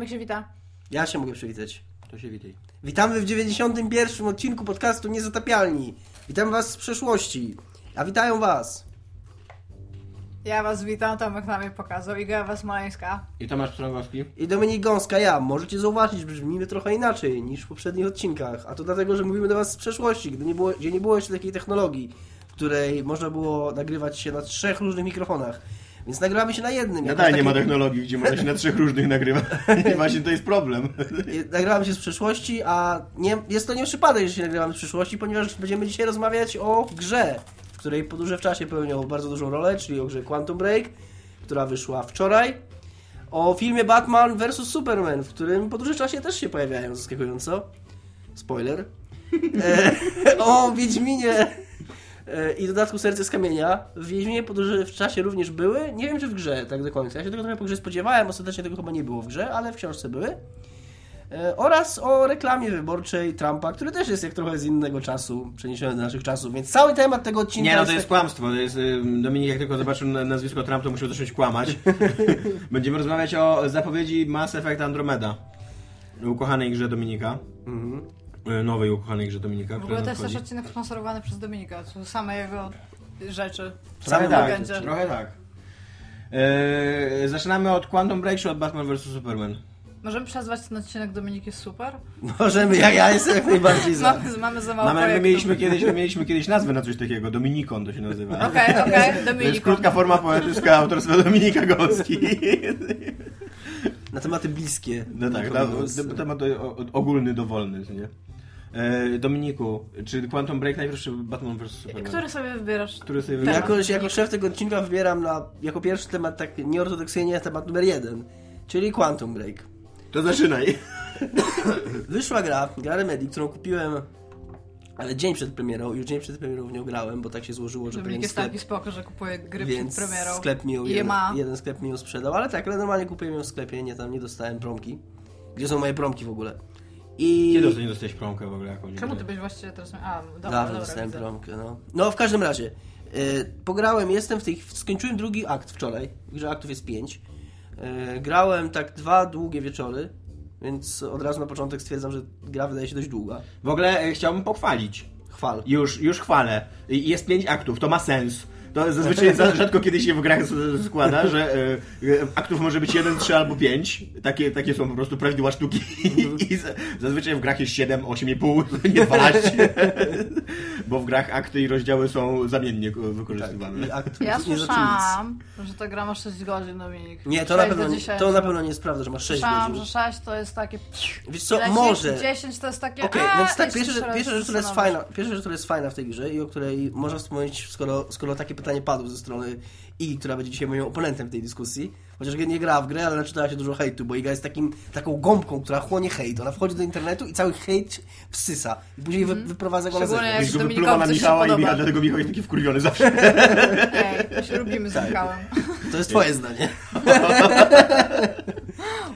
Jak się wita? Ja się mogę przywitać. To się witaj. Witamy w 91 odcinku podcastu Niezatapialni. Witam was z przeszłości. A witają was. Ja was witam, Tomek na mnie pokazał. Iga was Maleńska. I Tomasz Pstrągowski? I Dominik Gąska, ja. Możecie zauważyć, że brzmimy trochę inaczej niż w poprzednich odcinkach. A to dlatego, że mówimy do was z przeszłości, gdy nie było, gdzie nie było jeszcze takiej technologii, w której można było nagrywać się na trzech różnych mikrofonach. Więc nagrywamy się na jednym. Daj, nie ma technologii, gdzie można się na trzech różnych nagrywać. I właśnie to jest problem. Nagrywamy się z przeszłości, a nie, jest to nie przypadek, że się nagrywamy z przyszłości, ponieważ będziemy dzisiaj rozmawiać o grze, w której podróże w czasie pełnią bardzo dużą rolę, czyli o grze Quantum Break, która wyszła wczoraj. O filmie Batman vs. Superman, w którym podróże w czasie też się pojawiają zaskakująco. Spoiler. E, o Wiedźminie e, i dodatku Serce z Kamienia. W Wiedźminie podróże w czasie również były. Nie wiem, czy w grze tak do końca. Ja się tego trochę po grze spodziewałem, ostatecznie tego chyba nie było w grze, ale w książce były. E, oraz o reklamie wyborczej Trumpa, który też jest jak trochę z innego czasu, przeniesiony do naszych czasów, więc cały temat tego odcinka Nie, no to jest tak- kłamstwo. To jest, y, Dominik jak tylko zobaczył na- nazwisko Trump, to musiał zacząć kłamać. Będziemy rozmawiać o zapowiedzi Mass Effect Andromeda. Ukochanej grze Dominika. Mhm. Y, Nowej ukochanej grze Dominika. W ogóle to jest też odcinek sponsorowany przez Dominika. To same jego rzeczy. W Trochę tak, trochę tak. Y, zaczynamy od Quantum Break czy od Batman vs. Superman? Możemy przezwać ten odcinek Dominik jest super? Możemy, ja, ja jestem jak najbardziej za. Mamy, mamy za mało Mamy, my mieliśmy kiedyś, my mieliśmy kiedyś nazwę na coś takiego. Dominikon to się nazywa. Okej, okej, To jest Dominik. krótka forma poetycka autorstwa Dominika Gąski. Na tematy bliskie. No tak, na, temat ogólny, dowolny, nie? E, Dominiku, czy Quantum Break najpierw, czy Batman vs. Superman? Który sobie wybierasz? Który sobie wybrał? Jako, jako szef tego odcinka wybieram na, jako pierwszy temat tak nieortodoksyjnie temat numer jeden, czyli Quantum Break. To zaczynaj. Wyszła gra, gra Remedy, którą kupiłem, ale dzień przed premierą, już dzień przed premierą w nią grałem, bo tak się złożyło, że Dominik jest sklep, taki spoko, że kupuje gry więc przed premierą. sklep mi ją, jeden, ma. jeden sklep mi ją sprzedał, ale tak, ale normalnie kupiłem ją w sklepie, nie tam nie dostałem promki. Gdzie są moje promki w ogóle? I... Kiedy nie dostałeś promkę w ogóle jakąś? Czemu ty byś właściwie teraz... A, dobra, Dawno dobra, dostałem widzę. promkę, no. No, w każdym razie. y, pograłem, jestem w tej... Skończyłem drugi akt wczoraj. W grze aktów jest pięć. Y, grałem tak dwa długie wieczory, więc od razu na początek stwierdzam, że gra wydaje się dość długa. W ogóle e, chciałbym pochwalić. Chwal. Już, już chwalę. I- Jest pięć aktów, to ma sens. To zazwyczaj za- rzadko kiedy się w grach składa, że e, e, aktów może być jeden, trzy albo pięć. Takie, takie są po prostu prawidła sztuki. I za- zazwyczaj w grach jest 7, 8,5, nie 12. Bo w grach akty i rozdziały są zamiennie ko- wykorzystywane. I akt Ja słyszałam, że ta gra ma 6 godzin, Dominik. Nie, to na, 6 pewno, do nie- 10. to na pewno nie jest prawda, że masz 6 Słyszałam, godzin. że 6 to jest takie... Wiesz co, może. 10 to jest takie... Okej, a, więc tak, pierwsza, rzecz- która jest fajna, pierwsza rzecz, która jest fajna w tej grze i o której można wspomnieć, skoro, skoro takie pytanie padło ze strony Igi, która będzie dzisiaj moim oponentem w tej dyskusji, chociaż nie grała w grę, ale naczytała się dużo hejtu, bo Iga jest takim, taką gąbką, która chłonie hejt. Ona wchodzi do internetu i cały hejt wsysa. I później wy, wyprowadza go na Mhm. Szczególnie zewnątrz. jak- Byś go wypluła na Dominikowi coś się Michała i podoba. Michał, dlatego Michał jest taki wkurwiony zawsze. Ej, my się lubimy Tak. z Michałem. To jest twoje zdanie.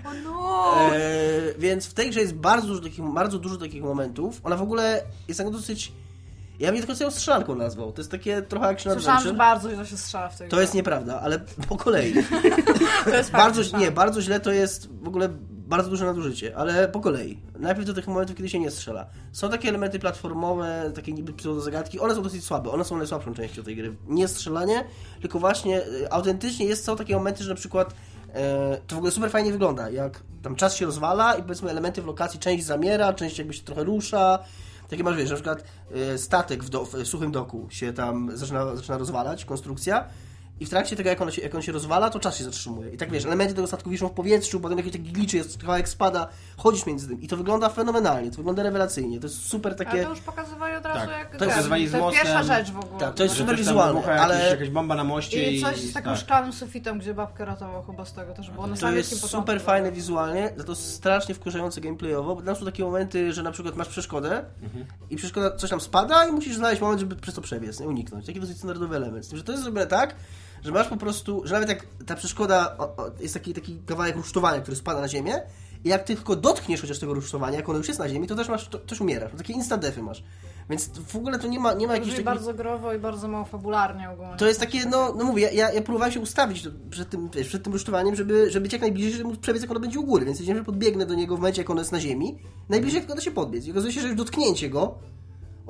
O no! E, więc w tej grze jest bardzo dużo, takich, bardzo dużo takich momentów. Ona w ogóle jest tak dosyć... Ja bym końca ją strzelanką nazwał. To jest takie trochę action Słyszałam, że bardzo źle się strzela w tej To grze. jest nieprawda, ale po kolei. To jest bardzo, fakt, nie, bardzo źle to jest w ogóle bardzo duże nadużycie, ale po kolei. Najpierw do tych momentów, kiedy się nie strzela. Są takie elementy platformowe, takie niby pseudo-zagadki, one są dosyć słabe, one są najsłabszą częścią tej gry. Nie strzelanie, tylko właśnie e, autentycznie jest, są takie momenty, że na przykład e, to w ogóle super fajnie wygląda, jak tam czas się rozwala i powiedzmy elementy w lokacji, część zamiera, część jakby się trochę rusza. Takie masz, wiesz, na przykład e, statek w, do, w suchym doku się tam zaczyna, zaczyna rozwalać, konstrukcja. I w trakcie tego, jak on, się, jak on się rozwala, to czas się zatrzymuje. I tak wiesz, elementy tego statku wiszą w powietrzu, potem jakiś taki glitch jest, kawałek spada, chodzisz między tym. I to wygląda fenomenalnie, to wygląda rewelacyjnie. To jest super Ale takie. to już pokazywali od razu Tak. jak To jest z To jest pierwsza rzecz w ogóle. Tak, to jest super wizualne, ale- jakiś, jakaś bomba na moście I coś z takim tak. szklanym sufitem, gdzie babkę ratował chyba z tego też było na To jest początku. super fajne wizualnie, za to strasznie wkurzające gameplayowo, bo tam są takie momenty, że na przykład masz przeszkodę i przeszkoda coś tam spada i musisz znaleźć moment, żeby przez to przebiec, nie uniknąć. Taki dosyć standardowy element. Z tym, że to jest zrobione tak, że masz po prostu, że nawet jak ta przeszkoda o, o, jest taki, taki kawałek rusztowania, który spada na ziemię i jak ty tylko dotkniesz chociaż tego rusztowania, jak ono już jest na ziemi, to też masz, to, też umierasz. Takie instant defy masz. Więc w ogóle to nie ma, nie ma jakichś takich... bardzo growo i bardzo mało fabularnie ogólnie. To jest takie, no, no mówię, ja, ja próbowałem się ustawić przed tym, wiesz, przed tym rusztowaniem, żeby, żeby być jak najbliżej, żeby móc przebiec, jak ono będzie u góry, więc wiedziałem, że podbiegnę do niego w momencie, jak ono jest na ziemi, najbliżej jak da się podbiec. I okazuje się, że już dotknięcie go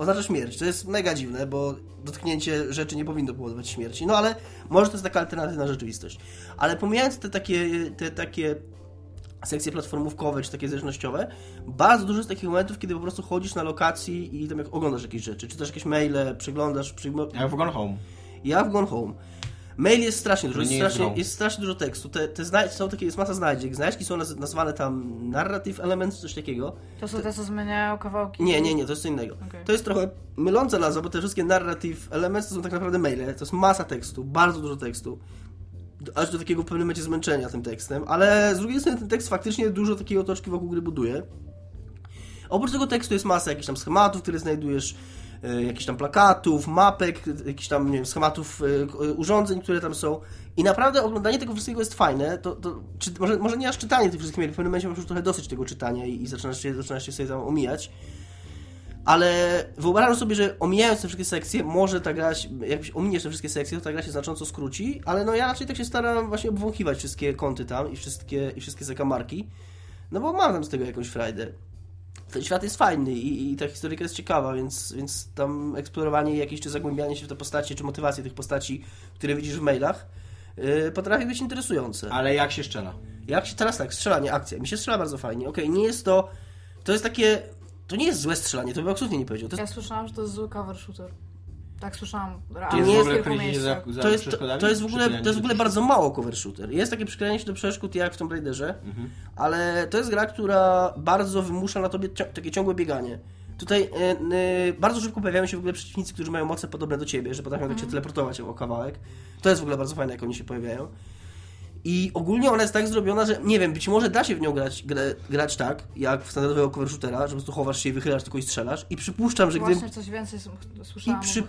oznacza śmierć. To jest mega dziwne, bo dotknięcie rzeczy nie powinno powodować śmierci. No ale może to jest taka alternatywna rzeczywistość. Ale pomijając te takie, te takie sekcje platformówkowe czy takie zależnościowe, bardzo dużo jest takich momentów, kiedy po prostu chodzisz na lokacji i tam jak oglądasz jakieś rzeczy, czytasz jakieś maile, przeglądasz, przyjmo- Jak w Gone Home. ja w Gone Home. Mail jest strasznie dużo, jest nie jest strasznie, jest strasznie dużo tekstu. Te, te znajdź, są takie, jest masa znajdziek. Znajdźki są naz- nazwane tam narrative elements, coś takiego. To są te, co zmieniają kawałki. Nie, nie, nie, to jest co innego. Okej. To jest trochę myląca nazwa, bo te wszystkie narrative elements to są tak naprawdę maile. To jest masa tekstu, bardzo dużo tekstu. Aż do takiego w pewnym momencie zmęczenia tym tekstem, ale z drugiej strony ten tekst faktycznie dużo takiej otoczki wokół gry buduje. Oprócz tego tekstu jest masa jakichś tam schematów, które znajdujesz, jakichś tam plakatów, mapek, e, jakichś tam, nie wiem, schematów e, e, urządzeń, które tam są. I naprawdę oglądanie tego wszystkiego jest fajne. To, to, czy, może, może nie aż czytanie tych wszystkich maili, w pewnym momencie masz już trochę dosyć tego czytania i, i zaczynasz, się, zaczynasz się sobie tam omijać. Ale wyobrażam sobie, że omijając te wszystkie sekcje, może ta gra, się- jak ominiesz te wszystkie sekcje, to ta gra się znacząco skróci, ale no ja raczej tak się staram właśnie obwąchiwać wszystkie kąty tam i wszystkie, i wszystkie zakamarki, no bo mam tam z tego jakąś frajdę. Ten świat jest fajny i, i ta historyka jest ciekawa, więc, więc tam eksplorowanie jakieś, czy zagłębianie się w te postacie, czy motywacje tych postaci, które widzisz w mailach, yy, potrafi być interesujące. Ale jak się szczela? Jak się teraz tak, strzelanie, akcja. Mi się strzela bardzo fajnie. Okej, nie jest to. To jest takie. To nie jest złe strzelanie, to bym absolutnie nie powiedział. To Ja jest, słyszałam, że to jest zły cover shooter. Tak słyszałam. Realnie jest nie w jest ogóle w kilku kryjenie za, za to, jest, to, to jest w ogóle, to jest w ogóle bardzo mało cover shooter. Jest takie przyklejanie się do przeszkód jak w Tomb Raiderze, Mhm. ale to jest gra, która bardzo wymusza na tobie cio- takie ciągłe bieganie. Tutaj y, y, bardzo szybko pojawiają się w ogóle przeciwnicy, którzy mają moce podobne do ciebie, że potrafią tak się teleportować o kawałek. To jest w ogóle bardzo fajne, jak oni się pojawiają. I ogólnie ona jest tak zrobiona, że nie wiem, być może da się w nią grać, grę, grać tak, jak w standardowego cover shootera, że po prostu chowasz się i wychylasz tylko i strzelasz. I przypuszczam, że gdybym, Właśnie coś więcej słyszałam I przy-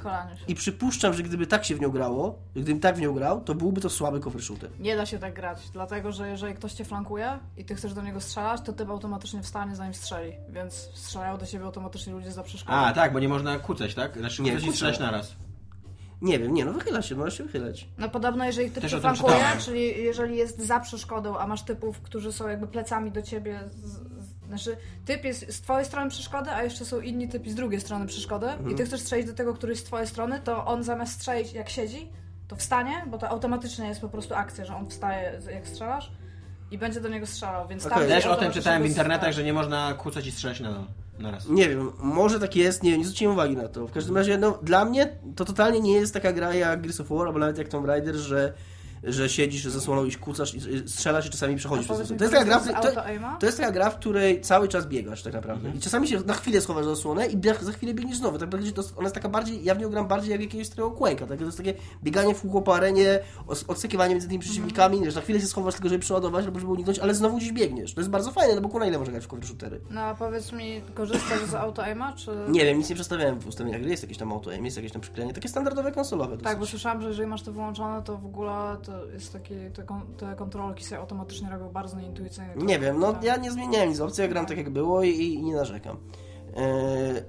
i przypuszczam, że gdyby tak się w nią grało, gdybym tak w nią grał, to byłby to słaby cover shooter. Nie da się tak grać, dlatego że jeżeli ktoś cię flankuje i ty chcesz do niego strzelać, to typ automatycznie wstanie zanim strzeli, więc strzelają do ciebie automatycznie ludzie za przeszkodą. A, tak, bo nie można kucać, tak? Znaczy Nie, kucać i strzelać naraz. Nie wiem, nie no, wychyla się, możesz się wychylać. No podobno jeżeli typ Też cię o tym flankuje, czytałem. czyli jeżeli jest za przeszkodą, a masz typów, którzy są jakby plecami do ciebie, z, z, znaczy typ jest z twojej strony przeszkody, a jeszcze są inni typi z drugiej strony przeszkody Mhm. i ty chcesz strzelić do tego, który jest z twojej strony, to on zamiast strzelić jak siedzi, to wstanie, bo to automatycznie jest po prostu akcja, że on wstaje jak strzelasz i będzie do niego strzelał, więc Okej. tam Też o tym automatycznie czytałem w go internetach, strzela. że nie można kucać i strzelać na, naraz. Nie wiem, może tak jest, nie wiem, nie zwróciłem uwagi na to. W każdym razie, no, dla mnie to totalnie nie jest taka gra jak Gears of War, albo nawet jak Tomb Raider, że, że siedzisz ze zasłoną i kucasz, i strzelasz i czasami przechodzisz to. jest taka gra, to, to jest taka gra, w której cały czas biegasz tak naprawdę. I czasami się na chwilę schowasz za zasłonę i za chwilę biegniesz znowu. Tak bardziej to, ona jest taka bardziej, ja w nią gram bardziej jak jakiegoś starego Quake'a. Tak? To jest takie bieganie w kółko po arenie, odsekiwanie między tymi przeciwnikami, że na chwilę się schowasz tylko, żeby przeładować albo żeby uniknąć, ale znowu gdzieś biegniesz. To jest bardzo fajne, no bo kurwa ile można grać w cover shootery. No a powiedz mi, korzystasz z auto-aima, czy... Nie wiem, nic nie przestawiałem w ustawieniach gry, jest jakieś tam auto aim, jest jakieś tam przyklejenie, takie standardowe konsolowe. Tak, bo słyszałam, że jeżeli masz to wyłączone, to w ogóle to jest taki, te, te kontrolki sobie automatycznie robią bardzo nieintuicyjnie. Nie wiem, no ja nie zmieniałem nic opcji, ja gram tak jak było i, i nie narzekam. Eee...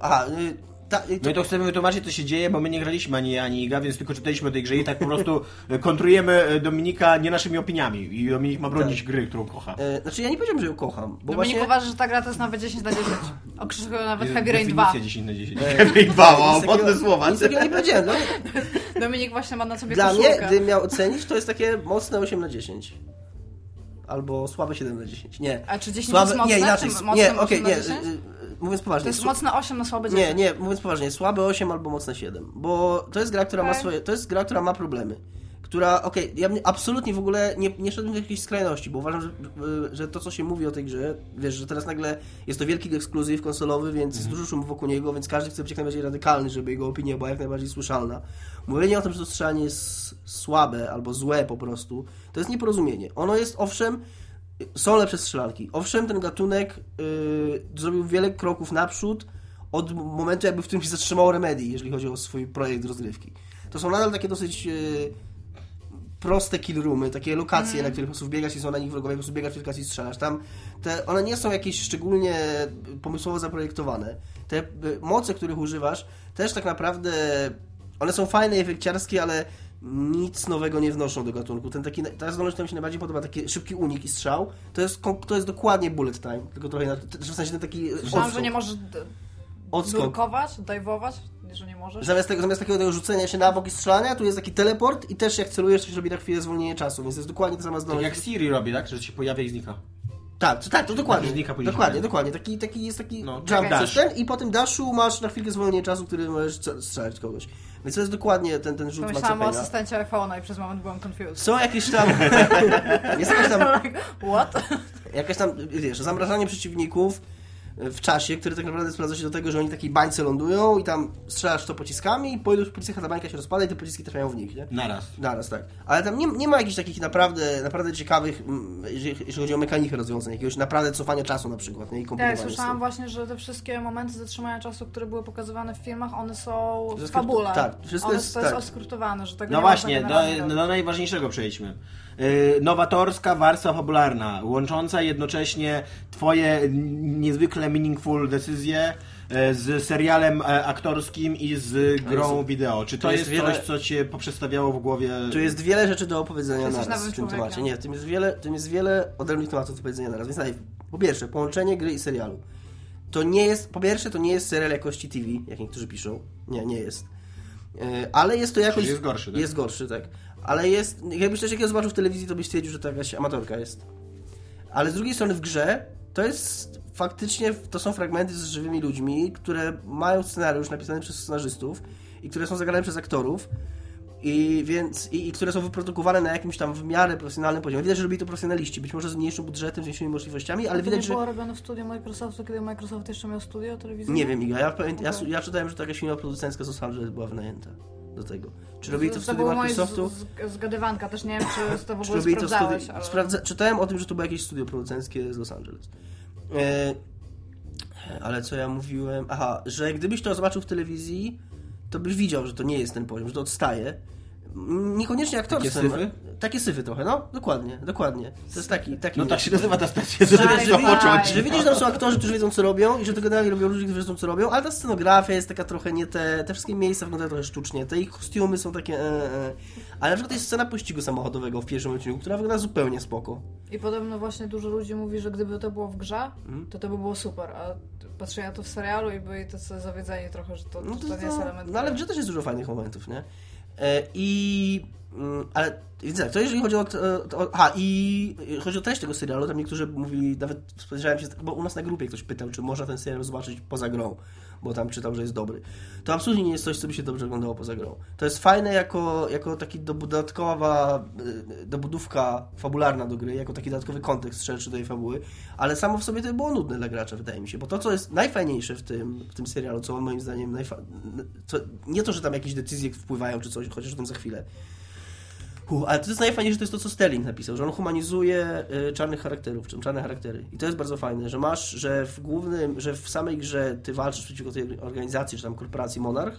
Aha, y, ta, y, No i to chcemy wytłumaczyć, co się dzieje, bo my nie graliśmy ani, ani Iga, więc tylko czytaliśmy o tej grze i tak po prostu e, kontrujemy e, Dominika nie naszymi opiniami. I Dominik ma bronić gry, którą kocha. e, znaczy ja nie powiedziałem, że ją kocham, bo Dominik właśnie... uważa, że ta gra to jest nawet 10 na 10. Okrzykują nawet Heavy Rain 2. Definicja 10 na 10. Heavy Rain 2, o, mocne słowa. Nic takiego nie powiedziałem. No, Dominik właśnie ma na sobie dla mnie, koszulkę. gdybym miał ocenić, to jest takie mocne 8 na 10. Albo słabe 7 na 10. Nie. A czy 10 Słabe, jest mocne? nie, inaczej. Czy mocne Nie, 8 okej, na nie. 10? Mówiąc To poważnie. jest su- mocne 8 na słabe 10. Nie, nie, mówiąc poważnie, słabe 8 albo mocne 7, bo to jest gra, która ma Okej. swoje, to jest gra, która ma problemy. Która, okej, ja mnie absolutnie w ogóle nie, nie szedłem do jakiejś skrajności, bo uważam, że, y, że to, co się mówi o tej grze, wiesz, że teraz nagle jest to wielki ekskluzyw konsolowy, więc jest dużo szumu wokół niego, więc każdy chce być jak najbardziej radykalny, żeby jego opinia była jak najbardziej słyszalna. Mówienie o tym, że to strzelanie jest słabe albo złe po prostu, to jest nieporozumienie. Ono jest, owszem, są lepsze strzelanki. Owszem, ten gatunek y, zrobił wiele kroków naprzód od momentu, jakby w którym się zatrzymało Remedy, jeżeli chodzi o swój projekt rozgrywki. To są nadal takie dosyć y, proste kill roomy, takie lokacje, na których po prostu biegasz i są na nich wrogowie, po prostu biegasz w kilka i strzelasz. Tam te, one nie są jakieś szczególnie pomysłowo zaprojektowane. Te y, moce, których używasz, też tak naprawdę one są fajne i efekciarskie, ale nic nowego nie wnoszą do gatunku. Ten taki, ta zdolność, która mi się najbardziej podoba, taki szybki unik i strzał, to jest, to jest dokładnie bullet time, tylko trochę inaczej, w sensie ten taki Myślałam, że odskok. nie możesz odskok. nurkować, dajwować, że nie możesz. Zamiast tego, zamiast takiego tego rzucenia się na bok i strzelania, tu jest taki teleport i też jak celujesz, to się robi na chwilę zwolnienie czasu, więc to jest dokładnie ta sama Tak zdolność. jak Siri robi, tak? Że się pojawia i znika. Tak, to, tak, to dokładnie. Znika później Dokładnie, dokładnie. Taki, taki jest taki No, jump dash. Ten, I po tym dashu masz na chwilkę zwolnienie czasu, który możesz strzelać kogoś. Więc to jest dokładnie ten, ten rzut Pomyślałam o asystencie iPhone'a i przez moment byłam confused. Są jakieś tam... jest jakaś tam, what? jakaś tam, wiesz, zamrażanie przeciwników w czasie, które tak naprawdę sprawdza się do tego, że oni w takiej bańce lądują i tam strzelasz to pociskami i po iluś pociskach ta bańka się rozpada i te pociski trafiają w nich, nie? Naraz. Naraz, tak. Ale tam nie, nie ma jakichś takich naprawdę, naprawdę ciekawych, mm, jeżeli, jeśli chodzi o mechanikę rozwiązań, jakiegoś naprawdę cofania czasu na przykład, nie? I Tak, słyszałam właśnie, że te wszystkie momenty zatrzymania czasu, które były pokazywane w filmach, one są w fabule. tak, wszystko one, jest- to jest tak. oskrótowane, że tego No nie właśnie, można do, robić. do najważniejszego przejdźmy. Yy, nowatorska warstwa fabularna, łącząca jednocześnie twoje niezwykle meaningful decyzje e, z serialem e, aktorskim i z grą jest- wideo. Czy to, to jest, jest wiele- coś, co cię poprzestawiało w głowie? Tu jest wiele rzeczy do opowiedzenia naraz nowym w tym temacie. Nie, w tym jest wiele, w tym jest wiele odrębnych tematów do powiedzenia naraz. Więc najpierw, po pierwsze, połączenie gry i serialu. To nie jest, po pierwsze, to nie jest serial jakości TV, jak niektórzy piszą. Nie, nie jest. E, Ale jest to jakoś... Czyli jest gorszy, tak? Jest gorszy, tak. Ale jest... Jakbyś coś takiego zobaczył w telewizji, to byś stwierdził, że to jakaś amatorka jest. Ale z drugiej strony w grze to jest faktycznie, to są fragmenty z żywymi ludźmi, które mają scenariusz napisany przez scenarzystów i które są zagrane przez aktorów i więc i, i które są wyprodukowane na jakimś tam w miarę profesjonalnym poziomie. Widać, że robili to profesjonaliści, być może z mniejszym budżetem, z mniejszymi możliwościami, ale to widać, nie że... było robione w studiu Microsoftu, kiedy Microsoft jeszcze miał studio telewizyjne? Nie wiem, Iga, ja, pamię- ja, Okej. ja czytałem, że to jakaś firma producencka z Los Angeles była wynajęta do tego. Czy robili to w studiu Microsoftu? z- z- zgadywanka, też nie wiem, czy to w Czy ogóle robili to studiu... ale... Sprawdza... Czytałem o tym, że to było jakieś studio producenckie z Los Angeles. E... Ale co ja mówiłem? Aha, że gdybyś to zobaczył w telewizji, to byś widział, że to nie jest ten poziom, że to odstaje. Niekoniecznie aktorstwem. syfy? Takie syfy trochę, no, dokładnie, dokładnie. To jest taki... taki No tak się nazywa ta stacja, że, daj. począć. że widzisz, że tam są aktorzy, którzy wiedzą, co robią i że to generalnie robią ludzie, którzy wiedzą, co robią, ale ta scenografia jest taka trochę nie te... Te wszystkie miejsca wyglądają trochę sztucznie, te ich kostiumy są takie... E, e. Ale na przykład jest scena pościgu samochodowego w pierwszym odcinku, która wygląda zupełnie spoko. I podobno właśnie dużo ludzi mówi, że gdyby to było w grze, Mhm. to to by było super, a patrzę na to w serialu i byli tacy zawiedzeni trochę, że to, No, że to, to, nie jest element no ale w grze też jest dużo fajnych momentów, nie? E, I... mm, Ale widzę, tak, to jeżeli chodzi o, t- o... Aha, i chodzi o treść tego serialu, tam niektórzy mówili, nawet spodziewałem się, bo u nas na grupie ktoś pytał, czy można ten serial zobaczyć poza grą, bo tam czytał, że jest dobry. To absolutnie nie jest coś, co by się dobrze oglądało poza grą. To jest fajne jako, jako taki dodatkowa y, dobudówka fabularna do gry, jako taki dodatkowy kontekst szerszy tej fabuły, ale samo w sobie to by było nudne dla gracza, wydaje mi się, bo to, co jest najfajniejsze w tym, w tym serialu, co moim zdaniem najfa... nie to, że tam jakieś decyzje wpływają czy coś, chociaż o tym za chwilę, Hu, ale to jest najfajniejsze, to jest to, co Sterling napisał, że on humanizuje y, czarnych charakterów, czy czarne charaktery. I to jest bardzo fajne, że masz, że w głównym, że w samej grze ty walczysz przeciwko tej organizacji, czy tam korporacji Monarch,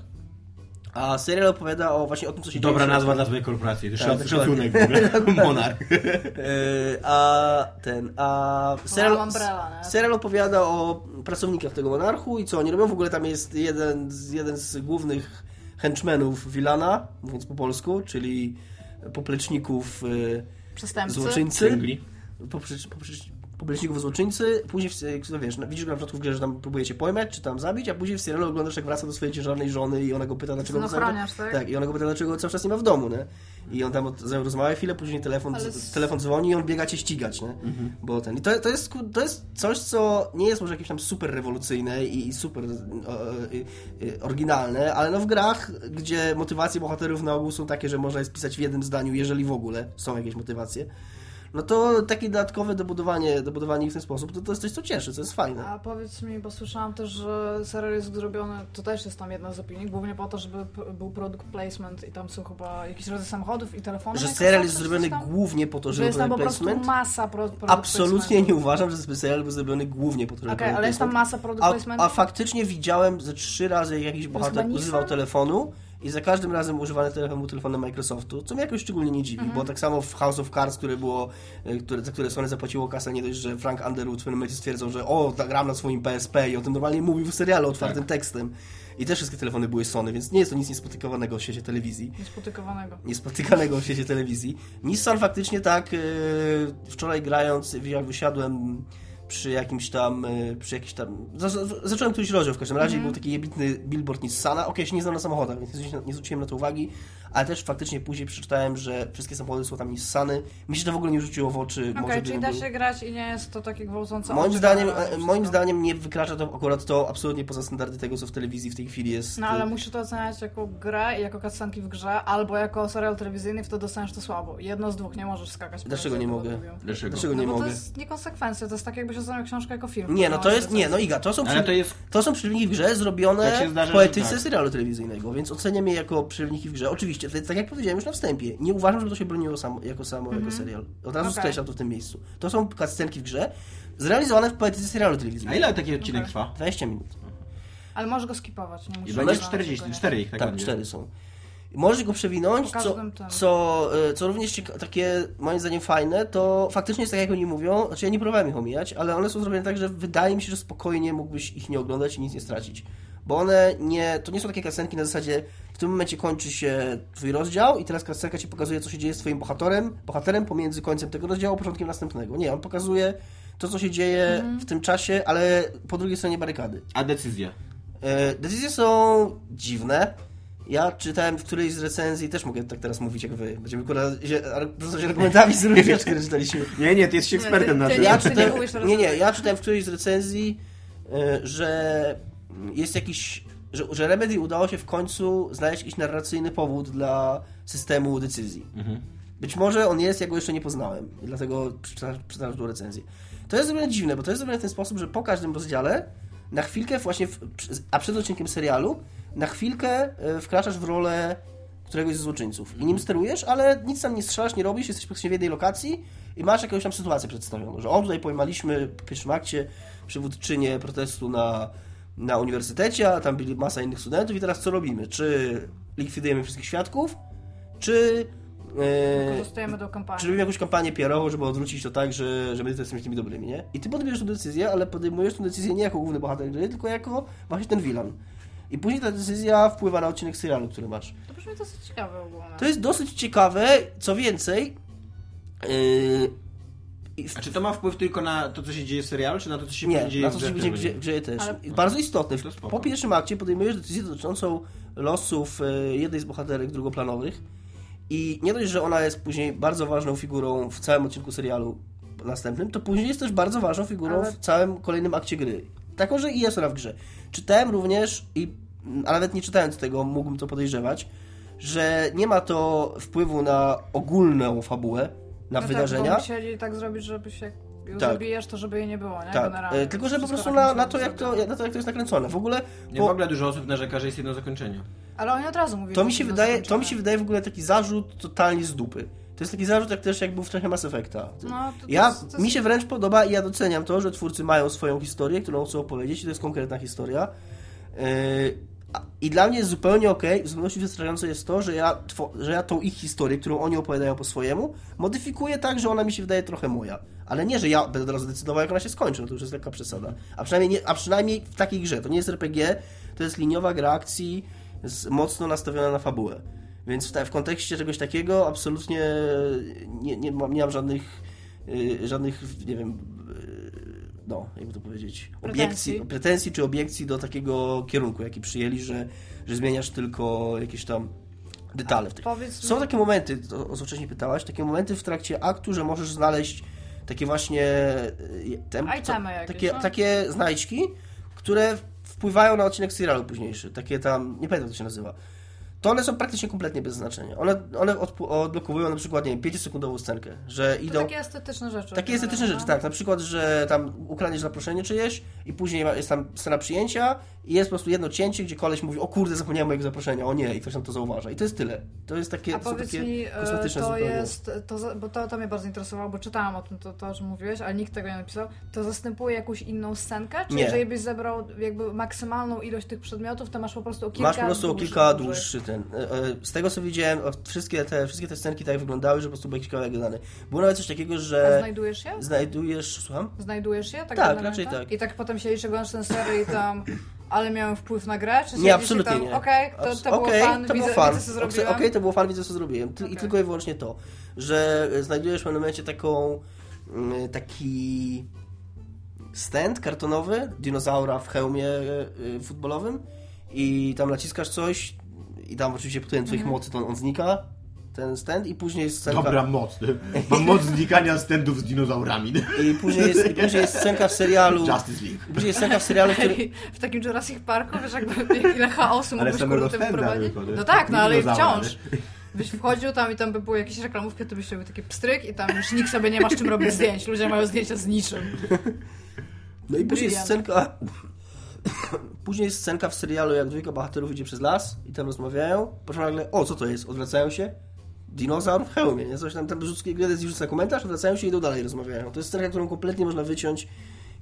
a serial opowiada o właśnie o tym, co się Dobra dzieje. nazwa dla twojej korporacji. Tak, Szac- Szacunek w ogóle. Monarch. Y, a ten, a serial, serial opowiada o pracownikach tego monarchu i co oni robią. W ogóle tam jest jeden, z- jeden z głównych henchmenów Wilana, mówiąc po polsku, czyli popleczników y, Przestępcy. złoczyńcy. Poprzecz, poprzecz, popleczników złoczyńcy, później, w, no wiesz, no, widzisz go na początku w grze, że tam próbuje cię pojmać, czy tam zabić, a później w serialu oglądasz, jak wraca do swojej ciężarnej żony i ona go pyta, dlaczego... Ochroniarz, tak? tak, i ona go pyta, dlaczego go cały czas nie ma w domu, nie? I on tam od- z nią rozmawia chwilę, później telefon, Ale telefon dzwoni i on biega cię ścigać, nie? Bo ten... I to, to, jest, to jest coś, co nie jest może jakieś tam super rewolucyjne i, i super e, e, e, oryginalne, ale no w grach, gdzie motywacje bohaterów na ogół są takie, że można je spisać w jednym zdaniu, jeżeli w ogóle są jakieś motywacje, no to takie dodatkowe dobudowanie, dobudowanie ich w ten sposób, to, to jest coś, co cieszy, co jest fajne. A powiedz mi, bo słyszałam też, że serial jest zrobiony, to też jest tam jedna z opinii, głównie po to, żeby był product placement i tam są chyba jakieś rodzaje samochodów i telefonów. Że serial jest zrobiony tam? głównie po to, Że żeby jest tam po prostu placement? masa pro, Absolutnie placementu. nie uważam, że serial był zrobiony głównie po to, żeby product ale jest tam placement. masa product A, placementu? a faktycznie widziałem ze trzy razy, jak jakiś bohater używał telefonu i za każdym razem używany telefon był telefonem Microsoftu, co mnie jakoś szczególnie nie dziwi, bo tak samo w House of Cards, które było, e, które, za które Sony zapłaciło kasę, nie dość, że Frank Underwood w pewnym momencie stwierdzał, że o, tak gram na swoim PSP i o tym normalnie mówił w serialu otwartym tekstem. I też wszystkie telefony były Sony, więc nie jest to nic niespotykowanego w świecie telewizji Niespotykowanego. niespotykanego w świecie telewizji. Nissan faktycznie tak, yy, wczoraj grając, jak wysiadłem przy jakimś tam, yy, przy jakiś tam, za, za, zacząłem któryś rozdział w każdym razie, Mhm. był taki jebitny billboard Nissana, okej, się nie znam na samochodach, więc nie zwróciłem na to uwagi, ale też faktycznie później przeczytałem, że wszystkie samochody są tam Nissany, mi się to w ogóle nie rzuciło w oczy. Okej, może czyli da był- się grać i nie jest to takie gwałcące Moim zdaniem, ale moim zdaniem nie wykracza to akurat to absolutnie poza standardy tego, co w telewizji w tej chwili jest. No ale y, musisz to oceniać jako grę i jako cutscenki w grze, albo jako serial telewizyjny, wtedy dostaniesz to słabo. Jedno z dwóch, nie możesz skakać. po Dlaczego nie mogę? Dlaczego? Dlaczego No nie bo mogę? to jest niekonsekwencja, to jest tak jakbyś oceniał książkę jako film. Nie, no to masz jest, nie, no. Iga, to są, Ale przy... to jest... to są przerwniki w grze zrobione Tak w poetyce tak. serialu telewizyjnego, więc oceniam je jako przerwniki w grze. Oczywiście, to- tak jak powiedziałem już na wstępie, nie uważam, żeby to się broniło samo, jako samo, jako serial. Od razu Okej. skreślam to w tym miejscu. To są cutscenki w grze, zrealizowane w poetyce serialu A telewizyjnego. ile taki odcinek Okej. trwa? 20 minut. Ale możesz go skipować, nie musisz. I będzie oglądać 40, tego, nie? 4 ich tak, Tak, będzie. cztery są. Możesz go przewinąć, co, co, y, co również takie moim zdaniem fajne, to faktycznie jest tak jak oni mówią, znaczy ja nie próbowałem ich omijać, ale one są zrobione tak, że wydaje mi się, że spokojnie mógłbyś ich nie oglądać i nic nie stracić. Bo one nie, to nie są takie kasenki na zasadzie w tym momencie kończy się twój rozdział i teraz kasenka ci pokazuje, co się dzieje z twoim bohaterem, bohaterem pomiędzy końcem tego rozdziału a początkiem następnego. Nie, on pokazuje to, co się dzieje Mhm. w tym czasie, ale po drugiej stronie barykady. A decyzja? E, Decyzje są dziwne. Ja czytałem w którejś z recenzji, też mogę tak teraz mówić jak wy. Będziemy kurwa rzucać argumentami z różnych rzeczy, które czytaliśmy. Nie, nie, ty jesteś ekspertem na ty tym. nie- Ja czytałem, nie, nie, ja czytałem w którejś z recenzji, e, że jest jakiś, że, że Remedy udało się w końcu znaleźć jakiś narracyjny powód dla systemu decyzji. Mhm. Być może on jest, ja go jeszcze nie poznałem, dlatego przeczytałem tą recenzję. To jest zrobione dziwne, bo to jest zrobione w ten sposób, że po każdym rozdziale, na chwilkę właśnie, w, a przed odcinkiem serialu, na chwilkę e, wkraczasz w rolę któregoś ze złoczyńców. I nim sterujesz, ale nic tam nie strzelasz, nie robisz, jesteś praktycznie w jednej lokacji i masz jakąś tam sytuację przedstawioną, że o, tutaj pojmaliśmy w pierwszym akcie przywódczynię protestu na, na uniwersytecie, a tam byli masa innych studentów i teraz co robimy? Czy likwidujemy wszystkich świadków, czy... e, Wykorzystujemy do kampanii. czy robimy jakąś kampanię PR-ową, żeby odwrócić to tak, że, że my jesteśmy tymi dobrymi, nie? I ty podejmujesz tę decyzję, ale podejmujesz tę decyzję nie jako główny bohater gry, tylko jako właśnie ten villain. I później ta decyzja wpływa na odcinek serialu, który masz. To brzmi dosyć ciekawe ogólnie. To jest dosyć ciekawe, co więcej... Yy, A czy to ma wpływ tylko na to, co się dzieje w serialu, czy na to, co się nie, dzieje na w to, co grze się dzieje w też grze, grze też. Ale- Bardzo istotne. Po pierwszym akcie podejmujesz decyzję dotyczącą losów e, jednej z bohaterek drugoplanowych i nie dość, że ona jest później bardzo ważną figurą w całym odcinku serialu następnym, to później jest też bardzo ważną figurą Ale- w całym kolejnym akcie gry. Taką, że i jest ona w grze. Czytałem również, i, a nawet nie czytając tego, mógłbym to podejrzewać, że nie ma to wpływu na ogólną fabułę, na no wydarzenia. Tak, bo musieli tak zrobić, żeby się Tak. zabijasz, to żeby jej nie było, nie? Tak, Generalnie. e, tylko że po prostu tak na, na, to, jak to, na to, jak to jest nakręcone. W ogóle Nie, po- w ogóle dużo osób narzeka, że jest jedno zakończenie. Ale oni od razu mówili, to, mi się to wydaje, to zakończone. mi się wydaje w ogóle taki zarzut totalnie z dupy. To jest taki zarzut, jak też jak był w trochę Mass Effecta. No, to, to Ja, jest, to jest... mi się wręcz podoba i ja doceniam to, że twórcy mają swoją historię, którą chcą opowiedzieć i to jest konkretna historia. Yy, I dla mnie jest zupełnie okej, w zupełności wystarczające jest to, że ja, że ja tą ich historię, którą oni opowiadają po swojemu, modyfikuję tak, że ona mi się wydaje trochę moja. Ale nie, że ja będę teraz decydował, jak ona się skończy, no to już jest lekka przesada. A przynajmniej, nie, a przynajmniej w takiej grze. To nie jest RPG, to jest liniowa gra akcji, mocno nastawiona na fabułę. Więc w, w kontekście czegoś takiego absolutnie nie, nie, mam, nie mam żadnych, y, żadnych, nie wiem, no, jakby to powiedzieć, Pretensji. obiekcji, pretensji czy obiekcji do takiego kierunku, jaki przyjęli, że, że zmieniasz tylko jakieś tam detale w tych. Są mi- takie momenty, to, o co wcześniej pytałaś, takie momenty w trakcie aktu, że możesz znaleźć takie właśnie y, tem, Itemy jakieś, takie, no. takie znajdźki, które wpływają na odcinek serialu późniejszy. Takie tam, nie pamiętam jak to się nazywa. To one są praktycznie kompletnie bez znaczenia. One, one odpu- odblokowują na przykład, nie wiem, 5-sekundową scenkę, że To idą... takie estetyczne rzeczy. Takie estetyczne rzeczy, tak. Na przykład, że tam ukradniesz zaproszenie czyjeś i później jest tam scena przyjęcia i jest po prostu jedno cięcie, gdzie koleś mówi, o kurde, zapomniałem mojego zaproszenia, o nie, i ktoś tam to zauważa. I to jest tyle. To jest takie, A to powiedz takie mi, e, kosmetyczne to zupełnie. jest, to, bo to, to mnie bardzo interesowało, bo czytałam o tym, to, to o czym mówiłeś, ale nikt tego nie napisał. To zastępuje jakąś inną scenkę? Czy Nie. jeżeli byś zebrał jakby maksymalną ilość tych przedmiotów, to masz po prostu o kilka Masz po prostu o dłuższych kilka dłużej? Ten. e, e, Z tego co widziałem, wszystkie te, wszystkie te scenki tak wyglądały, że po prostu był jakiś kawałek dodany. Było nawet coś takiego, A że znajdujesz je? znajdujesz, słucham? Znajdujesz je? Tak, Tak, raczej momentu? tak. I tak potem siedzisz, oglądasz ten serial i tam... Ale miałem wpływ na grę? Czy Nie, absolutnie tam, nie. Okej, to, Abs- to było okej, fan, to widzę, było fan. widzę, co zrobiłem. Okej, to było fan, widzę co zrobiłem. I tylko i wyłącznie to, że znajdujesz w pewnym momencie taką mm, taki stand kartonowy dinozaura w hełmie e, futbolowym i tam naciskasz coś i tam oczywiście po twoich Mhm. mocy to on, on znika, ten stand i później jest scenka... Dobra moc. Mam moc znikania standów z dinozaurami. I później jest, i później jest scenka w serialu... Justice League. Później jest scenka w serialu, który... W takim Jurassic Parku, wiesz, jakby ile chaosu Ale mógłbyś kurde tym nie? No tak, no ale wciąż. Byś wchodził tam i tam by były jakieś reklamówki, to byś robił taki pstryk i tam już nikt sobie nie ma z czym robić zdjęć. Ludzie mają zdjęcia z niczym. No i później jest scenka... Później jest scenka w serialu, jak dwójka bohaterów idzie przez las i tam rozmawiają, po czym nagle, o co to jest? Odwracają się, dinozaur w hełmie, nie? Coś tam, tam rzuckie gledec rzuca komentarz, odwracają się i idą dalej rozmawiają. To jest scenka, którą kompletnie można wyciąć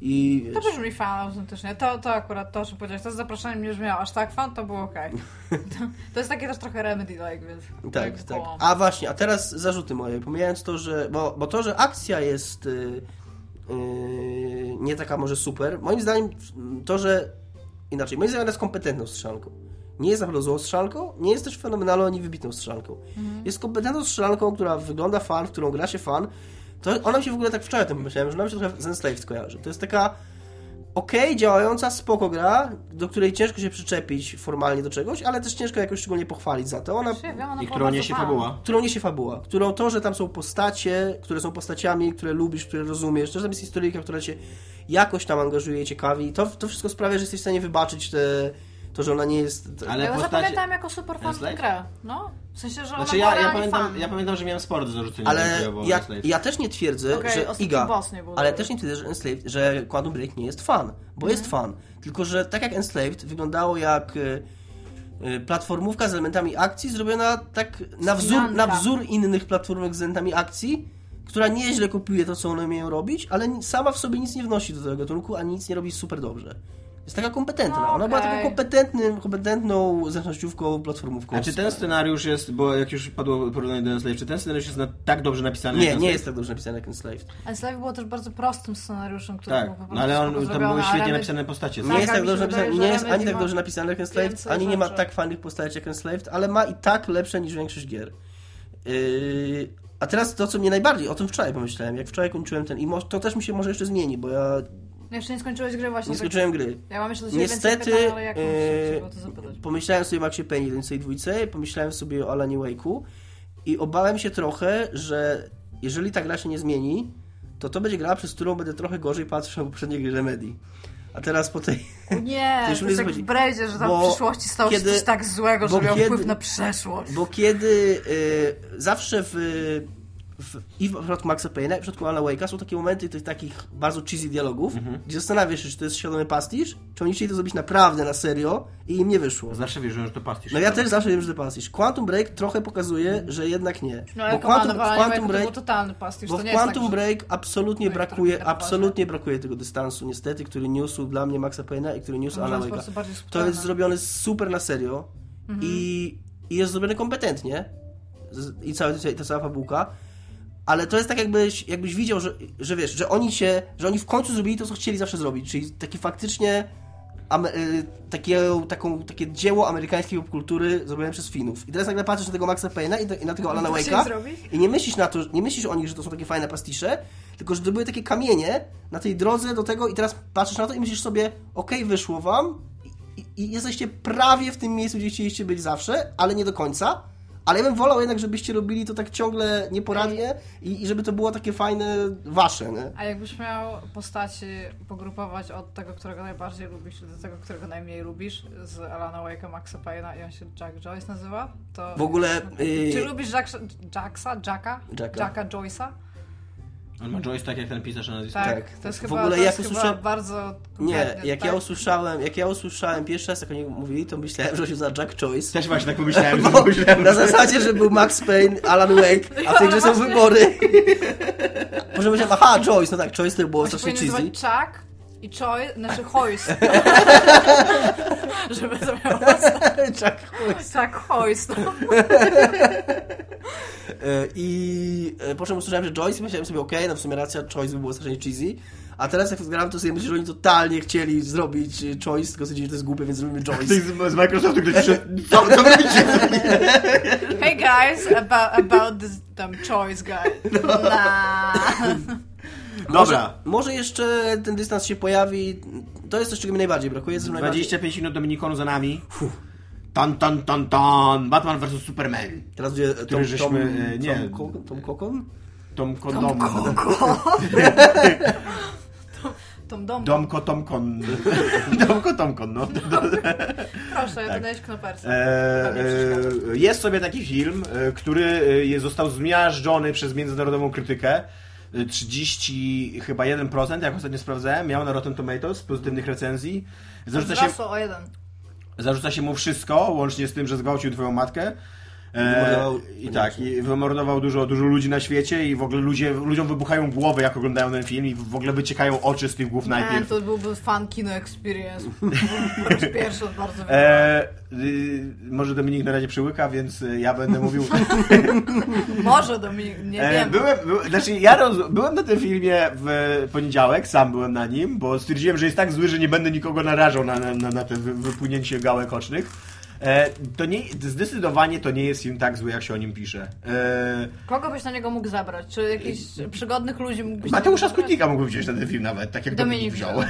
i... To Wiesz, brzmi fan autentycznie. To, to akurat to, co powiedziałeś, to z zaproszeniem nie brzmiało aż tak fan, to było okej. To, to jest takie też trochę remedy-like, więc... tak, tak. było. A właśnie, a teraz zarzuty moje, pomijając to, że... Bo, bo to, że akcja jest y, y, nie taka może super, moim zdaniem to, że... Inaczej, moim zdaniem jest kompetentną strzelanką. Nie jest naprawdę złą strzelanką, nie jest też fenomenalną ani wybitną strzelanką. Jest kompetentną strzelanką, która wygląda fan, w którą gra się fan. To ona mi się w ogóle tak wczoraj o tym pomyślałem, że ona mi się trochę z Enslaved kojarzy. To jest taka okej, działająca, spoko gra, do której ciężko się przyczepić formalnie do czegoś, ale też ciężko jakoś szczególnie pochwalić za to. Ona, ona I którą niesie fabuła. którą niesie fabuła, którą to, że tam są postacie, które są postaciami, które lubisz, które rozumiesz, to, że tam jest historyjka, która cię jakoś tam angażuje i ciekawi, to, to wszystko sprawia, że jesteś w stanie wybaczyć te, to, że ona nie jest... Ale Ja ją postacie- zapamiętałem jako super fan Enslaved? grę. No, w sensie, że ona Znaczy ja, ja, pamiętam, fan. ja pamiętam, że miałem sport do zarzucenia. Ale ja, ja też nie twierdzę, Okej, że Iga, ale też nie twierdzę, że Enslaved, że Quantum Break nie jest fan, bo jest Mhm. fan. Tylko, że tak jak Enslaved wyglądało jak y, y, platformówka z elementami akcji zrobiona tak na wzór, na wzór innych platformek z elementami akcji, która nieźle kopiuje to, co one umieją robić, ale sama w sobie nic nie wnosi do tego gatunku, ani nic nie robi super dobrze. Jest taka kompetentna. Ona była okej. taką kompetentnym, kompetentną zręcznościówką, platformówką. A czy ten scenariusz jest, bo jak już padło porównanie do Enslaved, czy ten scenariusz jest na, tak dobrze napisany Nie, jak nie Enslaved? jest tak dobrze napisany jak Enslaved. Enslaved było też bardzo prostym scenariuszem, który był Tak, po prostu no ale on, tam zrobiony, były świetnie napisane postacie. Nie Tak, jest ale tak mi się dobrze że nie jest ani tak dobrze napisany jak Enslaved, ani nie ma tak fajnych postaci jak Enslaved, ale ma i tak lepsze niż większość gier. Yy, a teraz to, co mnie najbardziej, o tym wczoraj pomyślałem, jak wczoraj kończyłem ten i to też mi się może jeszcze zmieni, bo ja Jeszcze nie skończyłeś gry właśnie. nie tak- skończyłem gry. Ja mam jeszcze do Niestety, pytań, ale jak zapytać? Pomyślałem sobie o Maxie 1 i 2, pomyślałem sobie o Alanie Wake'u i obawiam się trochę, że jeżeli ta gra się nie zmieni, to to będzie gra, przez którą będę trochę gorzej patrzył na poprzednie gry Remedy. A teraz po tej... Nie, to już to jest chodzi. w że tam Bo w przyszłości stało kiedy- się coś tak złego, że miał kiedy- wpływ na przeszłość. Bo kiedy y, zawsze w, w, i w przypadku Maxa Payne'a, i w przypadku Alan Wake'a są takie momenty tych takich bardzo cheesy dialogów, gdzie zastanawiasz się, czy to jest świadomy pastisz, czy oni chcieli to zrobić naprawdę na serio i im nie wyszło. Zawsze wierzyłem, że to pastisz. No ja też zawsze wiem, że to pastisz. Quantum Break trochę pokazuje, że jednak nie. No ale Bo Quantum, w Quantum, Quantum to Break był totalny pastisz. bo to w nie jest Quantum tak, Break absolutnie No brakuje, absolutnie brakuje tego dystansu, niestety, który niósł dla mnie Maxa Payne'a i który niósł Może Alan on jest po Wake'a. To jest zrobione super na serio i, i jest zrobione kompetentnie i cała, ta cała fabułka, ale to jest tak jakbyś, jakbyś widział, że, że wiesz, że oni się, że oni w końcu zrobili to, co chcieli zawsze zrobić, czyli taki faktycznie y, takie, taką, takie dzieło amerykańskiej popkultury zrobione przez Finów. I teraz nagle patrzysz na tego Maxa Payne'a i, i na tego Alana Wake'a i nie myślisz na to, nie myślisz o nich, że to są takie fajne pastisze, tylko że to były takie kamienie na tej drodze do tego i teraz patrzysz na to i myślisz sobie, okej, wyszło wam i, i jesteście prawie w tym miejscu, gdzie chcieliście być zawsze, ale nie do końca. Ale ja bym wolał jednak, żebyście robili to tak ciągle nieporadnie i, i żeby to było takie fajne wasze, nie? A jakbyś miał postaci pogrupować od tego, którego najbardziej lubisz do tego, którego najmniej lubisz z Alana Wake'a, Maxa Payne'a i on się Jack Joyce nazywa, to... W ogóle, yy, Czy lubisz Jacksa, Jacksa, Jacka? Jacka. Jacka Joyce'a? On ma Joyce tak jak ten pisarz na nazwisku. Tak, Tak. to jest W chyba, ogóle to jak chyba bardzo Nie, jak tak? ja usłyszałem, jak ja usłyszałem pierwszy raz, jak oni mówili, to myślałem, że się za Jack Choice. Też właśnie tak pomyślałem, Bo pomyślałem na zasadzie, że był Max Payne, Alan Wake, a w tej grze są wybory. Może myślałem, aha, Joyce, no tak, Choice to było strasznie cheesy. Chuck I Choi, znaczy Hoist. Żeby to miało Chuck Hoist. Tak, Hoist. No. E, I e, po czym usłyszałem, że Joyce, myślałem sobie, okej, no w sumie racja, Choice by było strasznie cheesy. A teraz jak zgrałem to sobie myślę, że oni totalnie chcieli zrobić e, Choice, tylko stwierdzili, że to jest głupie, więc zrobimy Joyce. z, z Microsoftu, ktoś przyszedł, co, robicie? Hey guys, about, about this dumb choice guy. Nah. Dobra. Może, może jeszcze ten dystans się pojawi. To jest coś, czego mi najbardziej brakuje. Co mi najbardziej... 25 minut Dominikonu za nami. Tan, tan, tan, tan. Batman vs Superman. Teraz będzie Tom, Który żeśmy, Tom, e, nie. Tom, Tom, Tom Kokon? Tom Kodom. Tom dom. Domko Tomkon. Domko Tomkon, no. Proszę, ja dodajesz knopersy. E, e, jest sobie taki film, e, który e, jest- został zmiażdżony przez międzynarodową krytykę. E, 30 chyba 1%, jak ostatnio sprawdzałem, miał na Rotten Tomatoes pozytywnych recenzji. Zarzuca się, o jeden. zarzuca się mu wszystko, łącznie z tym, że zgwałcił twoją matkę. E, Wymordował- I tak, i wymordował dużo, dużo ludzi na świecie i w ogóle ludzie, ludziom wybuchają głowy, jak oglądają ten film i w ogóle wyciekają oczy z tych głów Man, najpierw. to byłby fan kino experience. Po raz pierwszy od bardzo wielu. E, y, może Dominik na razie przyłyka, więc y, ja będę mówił. Może Dominik, nie E, wiem. byłem, by, znaczy ja roz, byłem na tym filmie w poniedziałek, sam byłem na nim, bo stwierdziłem, że jest tak zły, że nie będę nikogo narażał na, na, na, na te wy- wypłynięcie gałek ocznych. E, to nie, zdecydowanie to nie jest film tak zły, jak się o nim pisze. E, Kogo byś na niego mógł zabrać? Czy jakichś przygodnych ludzi mógłbyś Mateusza? Skutnika mógłbym wziąć na ten film nawet, tak jak Dominik, Dominik wziął.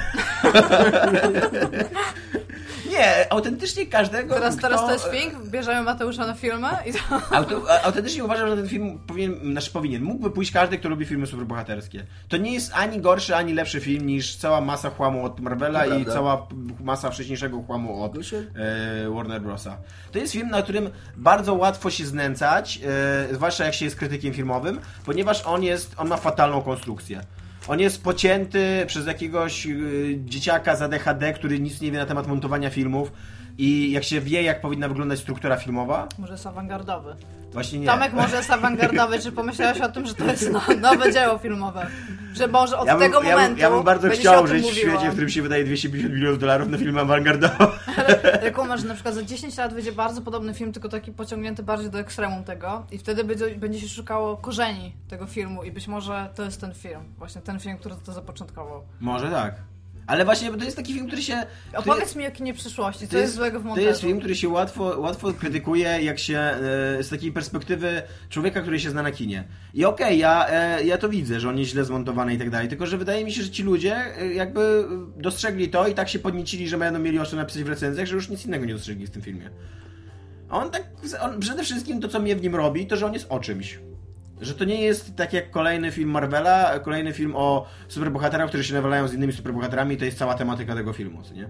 nie, autentycznie każdego, Teraz, kto, teraz to jest fink, bierzemy Mateusza na filmę i to... Auto, autentycznie uważam, że ten film powinien, znaczy powinien, mógłby pójść każdy, kto lubi filmy superbohaterskie. To nie jest ani gorszy, ani lepszy film niż cała masa chłamu od Marvela To i prawda. cała masa wcześniejszego chłamu od e, Warner To jest film, na którym bardzo łatwo się znęcać, e, zwłaszcza jak się jest krytykiem filmowym, ponieważ on jest, on ma fatalną konstrukcję. On jest pocięty przez jakiegoś y, dzieciaka z ADHD, który nic nie wie na temat montowania filmów i jak się wie, jak powinna wyglądać struktura filmowa, Może jest awangardowy. Właśnie nie. Tomek może jest awangardowy. Czy pomyślałeś o tym, że to jest no, nowe dzieło filmowe? Że może od Ja bym, tego ja, momentu bym, ja bym bardzo będzie chciał żyć w świecie, w którym się wydaje 250 milionów dolarów na film awangardowy. Ale kumasz, że na przykład za 10 lat wyjdzie bardzo podobny film, tylko taki pociągnięty bardziej do ekstremum tego i wtedy będzie, będzie się szukało korzeni tego filmu i być może to jest ten film. Właśnie ten film, który to zapoczątkował. Może tak. Ale właśnie to jest taki film, który się... który- Opowiedz mi o kinie przyszłości, co jest, złego w To montażu. jest film, który się łatwo, łatwo krytykuje, jak się e, z takiej perspektywy człowieka, który się zna na kinie. I okej, ja, e, ja to widzę, że on jest źle zmontowany i tak dalej, tylko że wydaje mi się, że ci ludzie e, jakby dostrzegli to i tak się podniecili, że będą mieli o czym napisać w recenzjach, że już nic innego nie dostrzegli w tym filmie. On tak, on przede wszystkim to, co mnie w nim robi, to, że on jest o czymś. Że to nie jest tak jak kolejny film Marvela, kolejny film o superbohaterach, którzy się nawalają z innymi superbohaterami, to jest cała tematyka tego filmu, nie?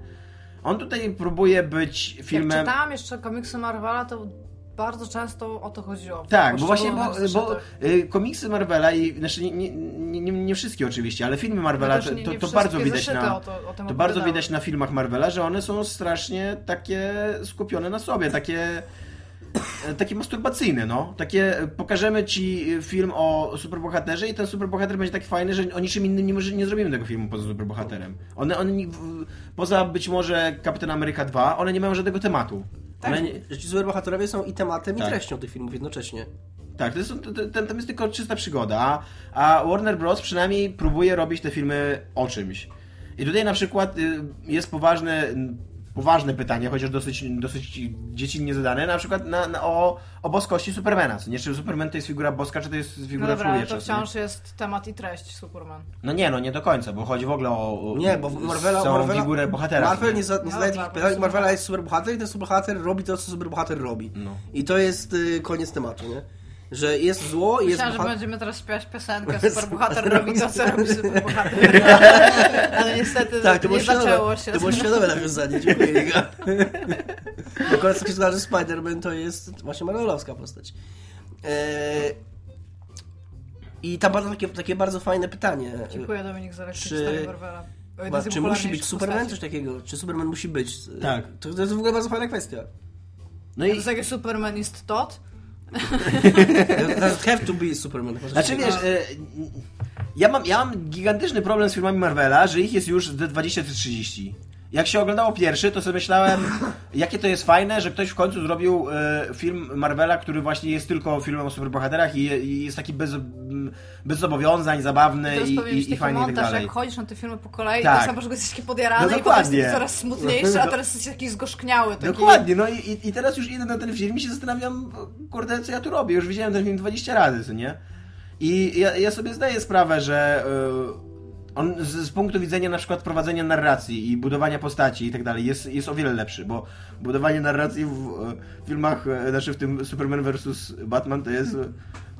On tutaj próbuje być Jak filmem... czytałam jeszcze komiksy Marvela, to bardzo często o to chodziło. Tak, bo właśnie, bo, bo y, komiksy Marvela i znaczy nie, nie, nie, nie- wszystkie oczywiście, ale filmy Marvela No to, to, to bardzo widać na o to- o to bardzo widać na filmach Marvela, że one są strasznie takie skupione na sobie, takie takie masturbacyjne, no. Takie, e, pokażemy ci film o superbohaterze i ten superbohater będzie tak fajny, że o niczym innym nie, może, nie zrobimy tego filmu poza superbohaterem. One, one poza być może Kapitan Ameryka 2, one nie mają żadnego tematu. Tak, One nie, że ci superbohaterowie są i tematem, Tak. i treścią tych filmów jednocześnie. Tak, to jest, to, to, jest tylko czysta przygoda, a, Warner Bros. przynajmniej próbuje robić te filmy o czymś. I tutaj na przykład y, jest poważne, poważne pytanie, chociaż dosyć, dosyć dziecinnie zadane, na przykład na, na, o, o boskości Supermana. Co nie, czy Superman to jest figura boska, czy to jest No figura dobra, ale człowiecza? to co nie? wciąż jest temat i treść Superman. No nie, no nie do końca, bo chodzi w ogóle o, o Nie, bo Marvela... całą Marvela figurę bohatera. Marvel nie? za, nie No zadaje dobra, takich pytań. są- Marvela jest superbohater i ten superbohater robi to, co superbohater robi. No. I to jest y, koniec tematu, nie? Że jest zło i jest Myślałam, że bohater... będziemy teraz śpiewać piosenkę Superbohater robi to, co robi superbohater. Ale niestety Tak, to było nie zaczęło świadome, się. to było świadome nawiązanie, dziękuję. Bo końcu się zgadza, że Spider-Man to jest właśnie Marvelowska postać. Eee, I tam bardzo takie, takie bardzo fajne pytanie. Dziękuję Dominik za lekcję Czy- Marvela. Ma, czy musi być Superman? postaci. Coś takiego. Czy Superman musi być? Tak. To, to jest w ogóle bardzo fajna kwestia. No To i jest jak Superman jest Todd? Does have to be Superman. Znaczy wiesz, e, Ja mam, ja mam gigantyczny problem z filmami Marvela, że ich jest już de 20 czy 30. Jak się oglądało pierwszy, to sobie myślałem, jakie to jest fajne, że ktoś w końcu zrobił e, film Marvela, który właśnie jest tylko filmem o superbohaterach i, i jest taki bez, m, bez zobowiązań, zabawny i, i, i taki fajny i tak dalej. jak chodzisz na te filmy po kolei, Tak. to sam początku jesteś taki podjarany No i potem jesteś dokładnie. coraz smutniejszy, a teraz jesteś taki zgorzkniały. Taki... Dokładnie, no i, i- i teraz już idę na ten film i się zastanawiam, kurde, co ja tu robię. Już widziałem ten film 20 razy, co nie? I ja, ja sobie zdaję sprawę, że y, on z, z punktu widzenia na przykład prowadzenia narracji i budowania postaci i tak dalej jest, jest o wiele lepszy, bo budowanie narracji w e, filmach, e, znaczy w tym Superman vs. Batman to jest, e,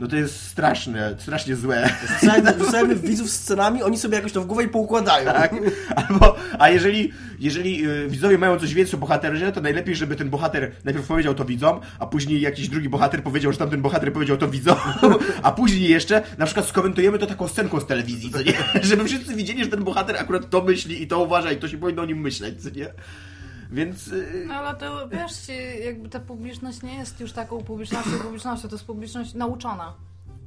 no to jest straszne, strasznie złe. Wrzucajmy, widzów scenami, oni sobie jakoś to w głowę i poukładają. Tak? Albo, a jeżeli, jeżeli widzowie mają coś więcej o bohaterze, to najlepiej, żeby ten bohater najpierw powiedział to widzom, a później jakiś drugi bohater powiedział, że tamten bohater powiedział to widzom, a później jeszcze na przykład skomentujemy to taką scenką z telewizji, co nie? Żeby wszyscy widzieli, że ten bohater akurat to myśli i to uważa i to się powinno o nim myśleć, co nie? Więc... No ale to wiesz, ci, jakby ta publiczność nie jest już taką publicznością, publicznością, to jest publiczność nauczona.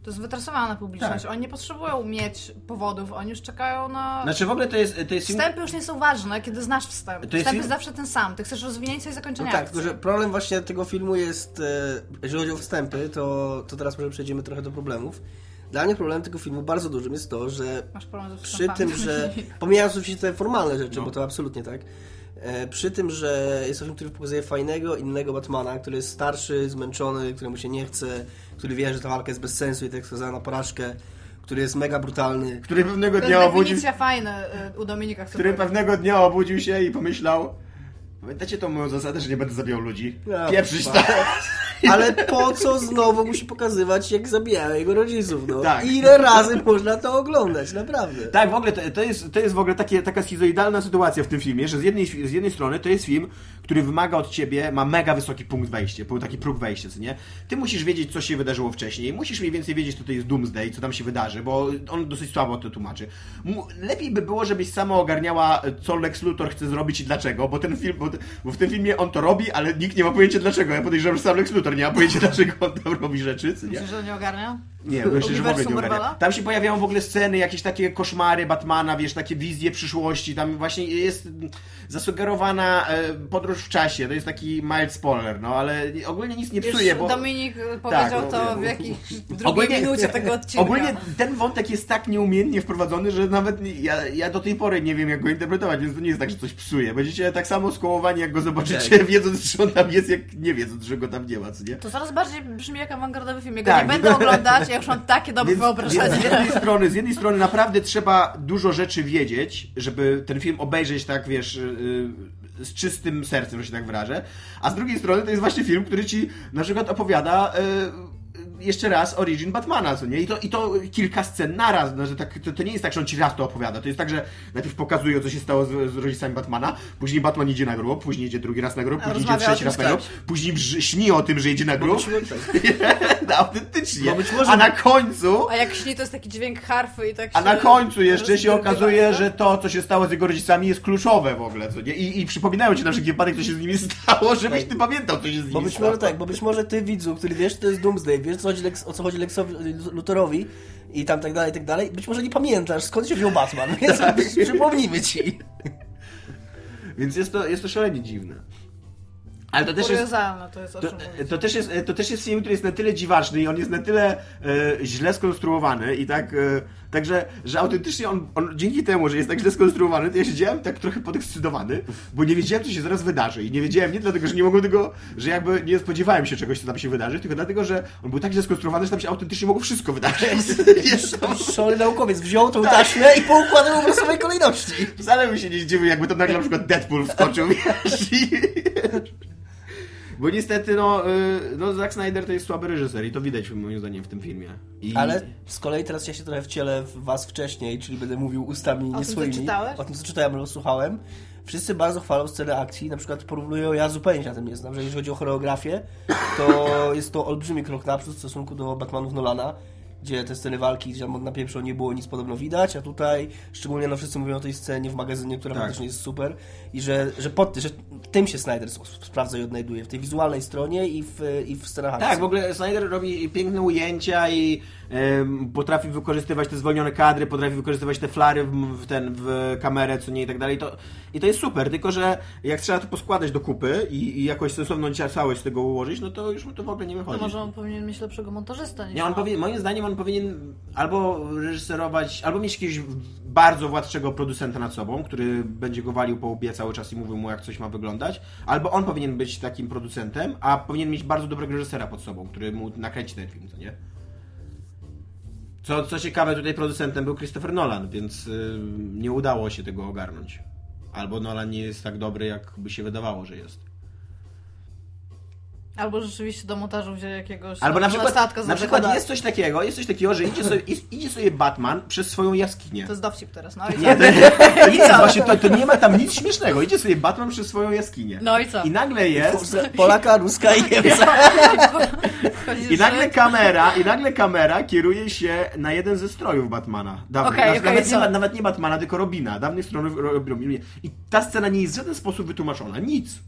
To jest wytresowana publiczność. Tak. Oni nie potrzebują mieć powodów, oni już czekają na... Znaczy w ogóle to jest, to jest film... Wstępy już nie są ważne, kiedy znasz wstęp. To jest Wstęp film- jest zawsze ten sam. Ty chcesz rozwinięcia i No zakończenia tak, akcji. tylko że problem właśnie tego filmu jest, e, jeżeli chodzi o wstępy, to, to teraz może przejdziemy trochę do problemów. Dla mnie problemem tego filmu bardzo dużym jest to, że Masz problem ze przy wstępami. tym, że pomijając oczywiście te formalne rzeczy, No. bo to absolutnie tak, przy tym, że jest to film, który pokazuje fajnego, innego Batmana, który jest starszy, zmęczony, któremu się nie chce, który wie, że ta walka jest bez sensu i tak skazana na porażkę, który jest mega brutalny. Który pewnego dnia obudził definicja fajna y, u Dominika, który pewnego dnia obudził się i pomyślał Pamiętacie tą moją zasadę, że nie będę zabijał ludzi? Ja, Pieprzyć to! Ale po co znowu musi pokazywać, jak zabijają jego rodziców, no? Tak. Ile razy można to oglądać, naprawdę. Tak, w ogóle to, to, jest, to jest w ogóle takie, taka schizoidalna sytuacja w tym filmie, że z jednej, z jednej strony to jest film, który wymaga od ciebie, ma mega wysoki punkt wejścia, taki próg wejścia, co nie? Ty musisz wiedzieć, co się wydarzyło wcześniej, musisz mniej więcej wiedzieć, co to jest Doomsday, co tam się wydarzy, bo on dosyć słabo to tłumaczy. Lepiej by było, żebyś sama ogarniała, co Lex Luthor chce zrobić i dlaczego, bo ten film, bo, bo w tym filmie on to robi, ale nikt nie ma pojęcia dlaczego. Ja podejrzewam, że sam Lex Luthor nie ma pojęcia, dlaczego on tam robi rzeczy? Myślisz, że nie ogarnia? Nie, myślę, że w ogóle nie ogarnia. Tam się pojawiają w ogóle sceny, jakieś takie koszmary Batmana, wiesz, takie wizje przyszłości, tam właśnie jest zasugerowana e, podróż w czasie, to jest taki mild spoiler, no, ale ogólnie nic nie psuje, Już bo... Dominik y, powiedział no, to wiem. w jakiejś drugiej Ogólnie- minucie tego odcinka. Ogólnie ten wątek jest tak nieumiejętnie wprowadzony, że nawet nie- ja, ja do tej pory nie wiem, jak go interpretować, więc to nie jest tak, że coś psuje. Będziecie tak samo skołowani, jak go zobaczycie, wiedząc, że on tam jest, jak nie wiedząc, że go tam nie ma, co nie? To coraz bardziej brzmi jak awangardowy film. Ja go Tak. nie będę oglądać, ja już mam takie dobre Więc, więc wyobrażenie. z, jednej strony, z jednej strony naprawdę trzeba dużo rzeczy wiedzieć, żeby ten film obejrzeć tak, wiesz, yy, z czystym sercem, że się tak wyrażę. A z drugiej strony to jest właśnie film, który ci na przykład opowiada yy, jeszcze raz origin Batmana, co nie? I to, i to kilka scen naraz. No, że tak, to, to nie jest tak, że on ci raz to opowiada. To jest tak, że najpierw pokazuje, co się stało z, z rodzicami Batmana, później Batman idzie na grób, później idzie drugi raz na grób, A później idzie trzeci raz na grób, później brz- śni o tym, że idzie na grób. tak. No, autentycznie. Może- A na końcu A jak śni, to jest taki dźwięk harfy i tak a się na końcu jeszcze się okazuje, tak? że to, co się stało z jego rodzicami, jest kluczowe w ogóle, co nie? I, i przypominają ci na wszelki wypadek, co się z nimi stało, żebyś Tak. ty pamiętał, co się z nimi Bo być stało. może tak, bo być może ty widzu, który wiesz, to jest Doomsday, wiesz co chodzi Lex, o co chodzi Lexowi, Luthorowi i tam tak dalej, i tak dalej, być może nie pamiętasz skąd się wziął Batman, więc przypomnijmy ci. Więc jest to, jest to szalenie dziwne. Ale to też jest... To jest to, też jest, to też jest film, który jest na tyle dziwaczny i on jest na tyle e, źle skonstruowany i tak, e, także, że autentycznie on, on dzięki temu, że jest tak źle skonstruowany, to ja siedziałem tak trochę podekscytowany, bo nie wiedziałem, co się zaraz wydarzy i nie wiedziałem nie dlatego, że nie mogłem tego, że jakby nie spodziewałem się czegoś, co tam się wydarzy, tylko dlatego, że on był tak źle skonstruowany, że tam się autentycznie mogło wszystko wydarzyć. To Szalony naukowiec wziął tą taśmę i poukładał w losowej kolejności. Wcale bym się nie zdziwił, jakby to nagle na przykład Deadpool wskoczył, wiesz, i... Bo niestety, no, y, no, Zack Snyder to jest słaby reżyser i to widać moim zdaniem w tym filmie. I... Ale z kolei teraz ja się trochę wcielę w was wcześniej, czyli będę mówił ustami nie swoimi. czytałeś? O tym, co czytałem albo słuchałem. Wszyscy bardzo chwalą scenę akcji, na przykład porównują, ja zupełnie się na tym nie znam, że jeżeli chodzi o choreografię, to jest to olbrzymi krok naprzód w stosunku do Batmanów Nolana. Gdzie te sceny walki, gdzie tam na pierwszą nie było nic podobno widać, a tutaj szczególnie no wszyscy mówią o tej scenie w magazynie, która Tak. faktycznie jest super i że, że, pod, że tym się Snyder sprawdza i odnajduje, w tej wizualnej stronie i w, i w scenach akcji. Tak, w ogóle Snyder robi piękne ujęcia i potrafi wykorzystywać te zwolnione kadry, potrafi wykorzystywać te flary w, w ten, w kamerę, co nie i tak dalej. To, I to jest super, tylko że jak trzeba to poskładać do kupy i, i jakoś sensowną całość z tego ułożyć, no to już mu to w ogóle nie To wychodzi. może on powinien mieć lepszego montażysta niż Nie, on on. powie, moim zdaniem on powinien albo reżyserować, albo mieć jakiegoś bardzo władczego producenta nad sobą, który będzie go walił po łbie cały czas i mówił mu, jak coś ma wyglądać, albo on powinien być takim producentem, a powinien mieć bardzo dobrego reżysera pod sobą, który mu nakręci ten film, co nie? Co, co ciekawe, tutaj producentem był Christopher Nolan, więc y, nie udało się tego ogarnąć. Albo Nolan nie jest tak dobry, jak by się wydawało, że jest. Albo rzeczywiście do montażu wziął jakiegoś Albo na przykład, statka na przykład jest coś takiego, jest coś takiego, że idzie sobie, idzie sobie Batman przez swoją jaskinię. To jest dowcip teraz, no i Nie, co? to, to nie jest właśnie, to, to nie ma tam nic śmiesznego. Idzie sobie Batman przez swoją jaskinię. No i co? I nagle jest... Polaka, Ruska i Niemca. I nagle kamera, i nagle kamera kieruje się na jeden ze strojów Batmana. Dawnych, Okej, Znaczy, okej, nawet, nie, nawet nie Batmana, tylko Robina. Dawnych stronów Ro- Robina. I ta scena nie jest w żaden sposób wytłumaczona. Nic.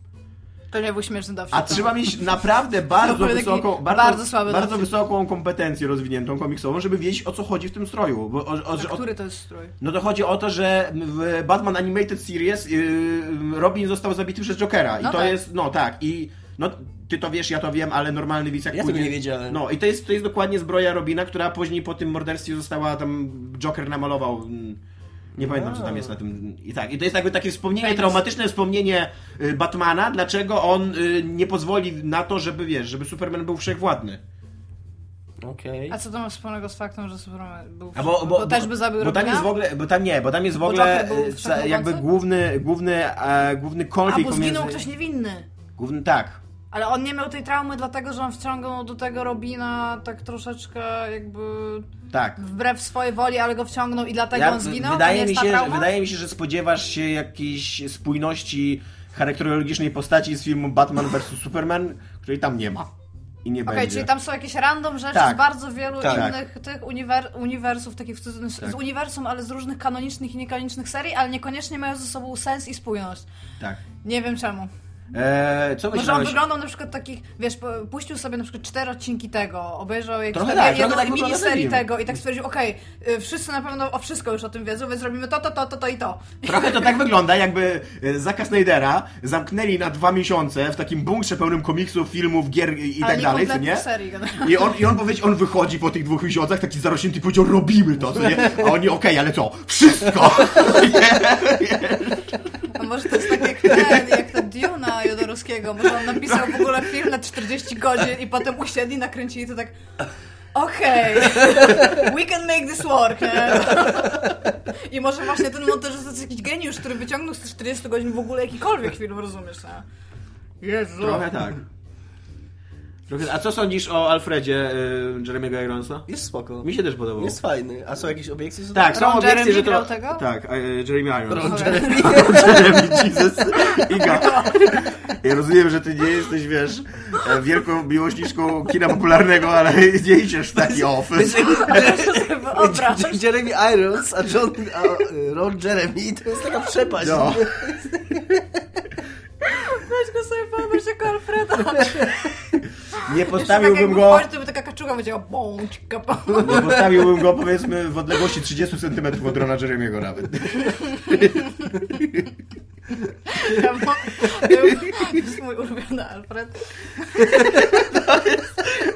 To nie był śmieszny dowcip. A trzeba mieć naprawdę bardzo wysoką, bardzo bardzo, słaby bardzo dowcip. wysoką kompetencję rozwiniętą komiksową, żeby wiedzieć o co chodzi w tym stroju. Bo, o, o, że o, który to jest strój? No to chodzi o to, że w Batman Animated Series yy, Robin został zabity przez Jokera. I No to tak. jest, no tak, i no ty to wiesz, ja to wiem, ale normalny widz jak Ja pójdzie... tego nie wiedziałem. No i to jest, to jest dokładnie zbroja Robina, która później po tym morderstwie została tam, Joker namalował... mm, Nie pamiętam, co tam jest na tym. I tak, i to jest jakby takie wspomnienie, Fajnie. traumatyczne wspomnienie y, Batmana, dlaczego on y, nie pozwoli na to, żeby wiesz, żeby Superman był wszechwładny. Okej. A co to ma wspólnego z faktem, że Superman był... A bo, bo, to też by zabił bo tam jest w ogóle, bo tam nie, bo tam jest w Bo ogóle wszechmogący? jakby główny, główny, e, główny A, konflikt bo zginął pomiędzy... ktoś niewinny. Główny, tak. Ale on nie miał tej traumy, dlatego że on wciągnął do tego Robina tak troszeczkę jakby Tak. wbrew swojej woli, ale go wciągnął i dlatego on zginął. wydaje, mi się, trauma? wydaje mi się, że spodziewasz się jakiejś spójności charakterologicznej postaci z filmu Batman vs. Superman, której tam nie ma. I nie Okej, będzie. czyli tam są jakieś random rzeczy Tak. z bardzo wielu Tak. innych tych uniwer uniwersów, takich cudzysłowie- Tak. z uniwersum, ale z różnych kanonicznych i niekanonicznych serii, ale niekoniecznie mają ze sobą sens i spójność. Tak. Nie wiem czemu. Eee, co Może on myślałeś? wyglądał na przykład takich, wiesz, puścił sobie na przykład cztery odcinki tego, obejrzał jakieś Trochę tam tak, jedną tak miniserii ten tego i tak stwierdził, okej, y, wszyscy na pewno o wszystko już o tym wiedzą, więc robimy to, to, to, to, to i to. Trochę to tak wygląda, jakby e, Zacka Snydera zamknęli na dwa miesiące w takim bunkrze pełnym komiksów, filmów, gier i, tak dalej, co nie? serii. I on, I on powiedział, on wychodzi po tych dwóch miesiącach taki zarośnięty i powiedział, robimy to, co nie? A oni, okej, ale co? Wszystko! A może to jest tak jak ten, jak ta Duna Jodorowskiego, może on napisał w ogóle film na 40 godzin i potem usiedli, nakręcili to tak okej, we can make this work, nie? I może właśnie ten montażysta jest jakiś geniusz, który wyciągnął z tych 40 godzin w ogóle jakikolwiek film, rozumiesz, nie? Jezu. Trochę tak. A co sądzisz o Alfredzie y, Jeremy'ego Ironsa? Jest spoko. Mi się też podobał. Jest fajny. A są jakieś obiekcje? co Tak, są obiekcje, że to... tego? Tak, e, Jeremy Irons. Ron Jeremy. Jeremy, Jesus. Iga. Ja rozumiem, że ty nie jesteś, wiesz, e, wielką miłośniczką kina popularnego, ale nie idziesz w taki off. Jeremy Irons, a John, a y, Ron Jeremy to jest taka przepaść. No. Weź go sobie wyobraź jako Alfreda. Nie tak postawiłbym jakby go... wchodzi, to by taka kaczuga powiedziała bączka, Nie postawiłbym go, powiedzmy, w odległości 30 cm od Rona Jeremiego nawet. To jest mój ulubiony Alfred.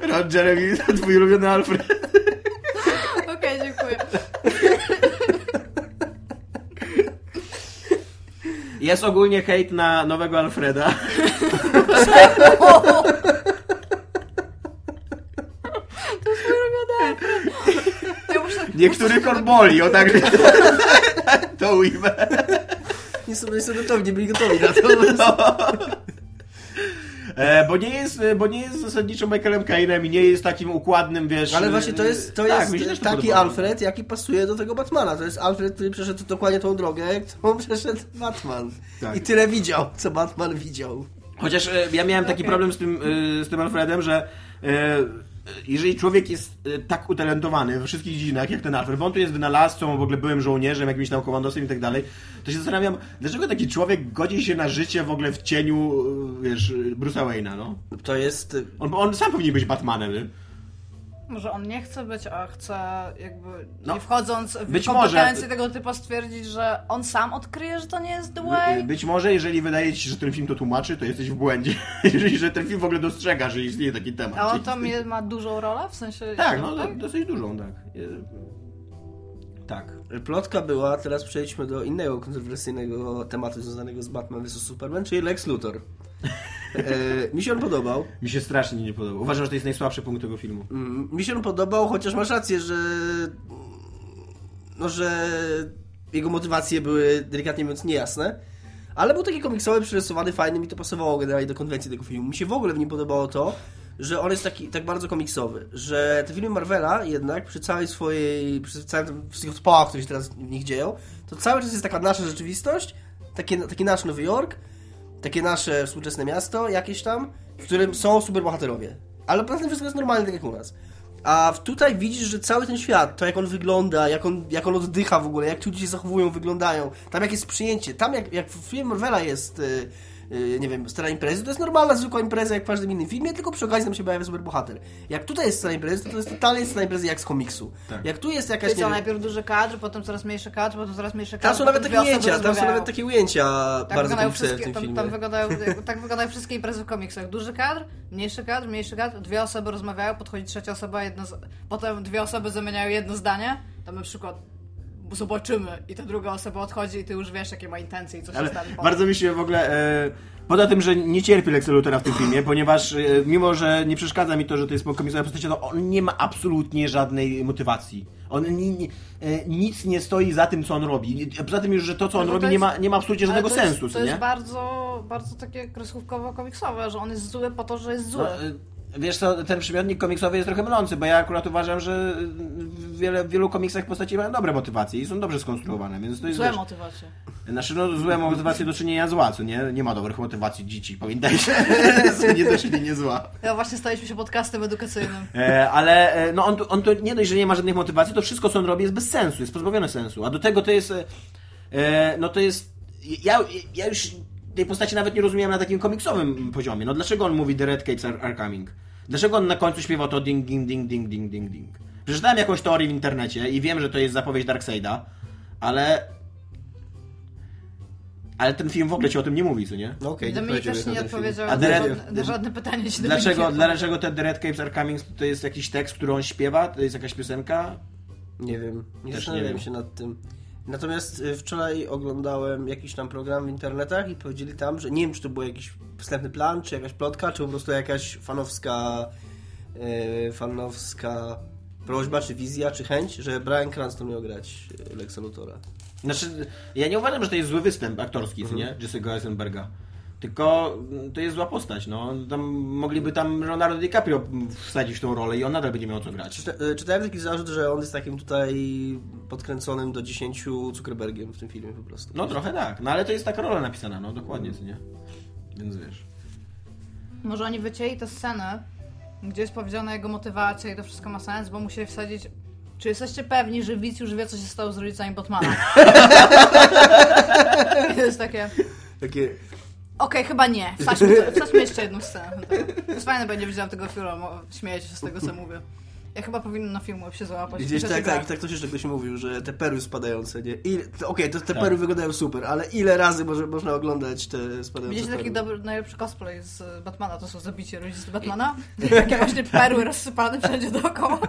Ron Jeremy, twój ulubiony Alfred. Okej, dziękuję. Jest ogólnie hejt na nowego Alfreda. To jest mój ulubiony Alfred. Ja muszę... Niektórych on boli, o tak to ujmę. Nie są, nie są gotowi, nie byli gotowi na to. E, bo nie jest, e, bo nie jest zasadniczo Michaelem Cainem i nie jest takim układnym, wiesz... Ale właśnie to jest, to tak, jest taki podobało. Alfred, jaki pasuje do tego Batmana. To jest Alfred, który przeszedł dokładnie tą drogę, którą przeszedł Batman. Tak. I tyle widział, co Batman widział. Chociaż e, ja miałem taki Okej. problem z tym, e, z tym Alfredem, że e, jeżeli człowiek jest e, tak utalentowany we wszystkich dziedzinach, jak ten Alfred, bo on tu jest wynalazcą, w ogóle byłem żołnierzem, jakimś tam komandosem i tak dalej, to się zastanawiam, dlaczego taki człowiek godzi się na życie w ogóle w cieniu, e, wiesz, Bruce'a Wayne'a, no? To jest... y, On, on sam powinien być Batmanem, nie? Może on nie chce być, a chce jakby No, nie wchodząc w być kompetencje może- tego typu stwierdzić, że on sam odkryje, że to nie jest the way. Być może, jeżeli wydaje ci się, że ten film to tłumaczy, to jesteś w błędzie. jeżeli, że ten film w ogóle dostrzega, że istnieje taki temat. A on tam ma dużą rolę? W sensie... Tak, no do- dosyć dużą, tak. Tak. Plotka była, teraz przejdźmy do innego kontrowersyjnego tematu związanego z Batman vs Superman, czyli Lex Luthor. E, mi się on podobał. Mi się strasznie nie podoba. Uważam, że to jest najsłabszy punkt tego filmu. Mm, Mi się on podobał, chociaż masz rację, że no, że jego motywacje były delikatnie mówiąc niejasne. Ale był taki komiksowy, przerysowany, fajny, mi to pasowało generalnie do konwencji tego filmu. Mi się w ogóle w nim podobało to, że on jest taki tak bardzo komiksowy, że te filmy Marvela jednak przy całej swojej, przy całym wszystkich odpałach, które się teraz w nich dzieją, to cały czas jest taka nasza rzeczywistość, takie, taki nasz Nowy Jork, takie nasze współczesne miasto jakieś tam, w którym są superbohaterowie. Ale poza tym wszystko jest normalne, tak jak u nas. A tutaj widzisz, że cały ten świat, to jak on wygląda, jak on, jak on oddycha w ogóle, jak ci ludzie się zachowują, wyglądają, tam jak jest przyjęcie, tam jak, jak w filmie Marvela jest, y, y, nie wiem, scena imprezy, to jest normalna, zwykła impreza jak w każdym innym filmie, tylko przy okazji tam się pojawia superbohater. Jak tutaj jest scena imprezy, to to jest totalnie scena imprezy jak z komiksu. Tak. Jak tu jest jakaś, Czyli co, najpierw duży kadr, potem coraz mniejszy kadr, potem coraz mniejszy kadr. tam są nawet takie ujęcia, tam są nawet takie ujęcia Tak bardzo wyglądają, komiksowe w wszystkie, tym tam, filmie. tam wyglądają, tak wyglądają wszystkie imprezy w komiksach. Duży kadr, mniejszy kadr, mniejszy kadr, dwie osoby rozmawiają, podchodzi trzecia osoba, jedno z... potem dwie osoby zamieniają jedno zdanie, tam na przykład zobaczymy i ta druga osoba odchodzi i ty już wiesz jakie ma intencje i co się Ale stanie. bardzo mi się w ogóle... E, poza tym, że nie cierpi Lexa Luthera w tym filmie, ponieważ e, mimo, że nie przeszkadza mi to, że to jest komiksowa postać, to on nie ma absolutnie żadnej motywacji. On ni, ni, e, nic nie stoi za tym, co on robi. Poza tym już, że to, co on No robi, to nie, jest- ma, nie ma absolutnie żadnego to jest, sensu, To co jest nie? bardzo, bardzo takie kreskówkowo-komiksowe, że on jest zły po to, że jest zły. No, e, wiesz co, ten przymiotnik komiksowy jest trochę mylący, bo ja akurat uważam, że w wiele, w wielu komiksach postaci mają dobre motywacje i są dobrze skonstruowane, więc to jest... Złe wiesz, motywacje. Znaczy, no, złe motywacje do czynienia zła, co nie? Nie ma dobrych motywacji dzieci, pamiętajcie. nie do czynienia zła. Ja właśnie staliśmy się podcastem edukacyjnym. E, ale e, no, on, tu- on to nie dość, że nie ma żadnych motywacji, to wszystko, co on robi, jest bez sensu, jest pozbawione sensu. A do tego to jest. e, E, no to jest. Ja, ja już tej postaci nawet nie rozumiałem na takim komiksowym poziomie. No dlaczego on mówi The Red Capes are, are coming? Dlaczego on na końcu śpiewa to ding, ding, ding, ding, ding, ding, ding? Przeczytałem jakąś teorię w internecie i wiem, że to jest zapowiedź Darkseida, ale. Ale ten film w ogóle ci o tym nie mówi, co nie? No okej, Dominik powiedział też nie ten odpowiedział na, Dere- żadne, na żadne pytanie. Ci Dlaczego, Dominik dlaczego te The Red Capes are coming to jest jakiś tekst, który on śpiewa? To jest jakaś piosenka? Nie wiem, nie Też zastanawiałem nie wiem. się nad tym. Natomiast y, wczoraj oglądałem jakiś tam program w internetach i powiedzieli tam, że nie wiem, czy to był jakiś wstępny plan, czy jakaś plotka, czy po prostu jakaś fanowska y, fanowska prośba, czy wizja, czy chęć, że Brian Cranston miał grać y, Lexa Luthora. Znaczy, ja nie uważam, że to jest zły występ aktorski, co nie? Jesse'ego Eisenberga. Tylko mm, to jest zła postać, no. Tam mogliby tam Leonardo DiCaprio wsadzić w tą rolę i on nadal będzie miał co grać. Czyta, y, czytałem taki zarzut, że on jest takim tutaj podkręconym do 10 Zuckerbergiem w tym filmie po prostu. No trochę tak, no ale to jest taka rola napisana, no dokładnie, co nie? Więc wiesz. Może oni wycięli tę scenę, gdzie jest powiedziana jego motywacja i to wszystko ma sens, bo musieli wsadzić... Czy jesteście pewni, że widz już wie, co się stało z rodzicami to jest takie... Takie, Okej, chyba nie. Wsadźmy jeszcze jedną scenę. To jest fajne, będzie widziałam tego filmu, śmiejecie się z tego, co mówię. Ja chyba powinnam na filmu się załapać. Gdzieś tak, gra. tak, tak to jeszcze ktoś mówił, że te perły spadające, nie? Okej, to te Tak. perły wyglądają super, ale ile razy może, można oglądać te spadające Widzicie taki dobry, najlepszy cosplay z Batmana, to są zabicie rodziców Batmana. Takie właśnie perły rozsypane wszędzie dookoła.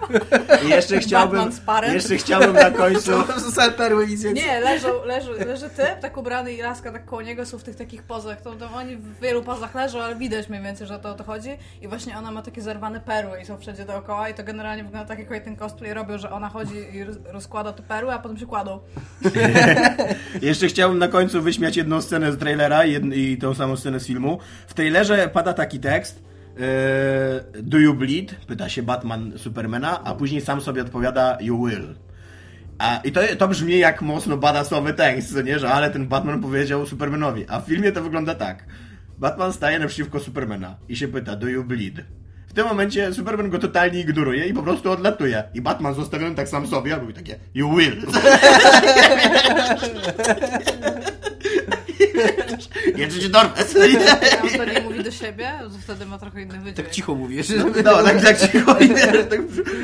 I jeszcze chciałbym, z jeszcze chciałbym na końcu... Same perły, nic więcej. Nie, leżą, leży, leży typ, tak ubrany i laska tak koło niego są w tych takich pozach. To, to oni w wielu pozach leżą, ale widać mniej więcej, że o to o to chodzi. I właśnie ona ma takie zerwane perły i są wszędzie dookoła i to generalnie wygląda tak, jak ten cosplay robią, że ona chodzi i roz- rozkłada te perły, a potem się kładą. Jeszcze chciałbym na końcu wyśmiać jedną scenę z trailera i tą samą scenę z filmu. W trailerze pada taki tekst. e, Do you bleed? Pyta się Batman Supermana, a później sam sobie odpowiada You will. A, I to, to brzmi jak mocno badassowy tekst, co nie? Że ale ten Batman powiedział Supermanowi. A w filmie to wygląda tak. Batman staje naprzeciwko Supermana i się pyta Do you bleed? W tym momencie Superman go totalnie ignoruje i po prostu odlatuje. I Batman zostawiony tak sam sobie, a mówi takie You will. Jeszcze cię dorwę. A on to nie mówi do siebie, to wtedy ma trochę inny wydźwięk. Tak cicho mówisz, No, żeby, no tak, tak cicho, tak,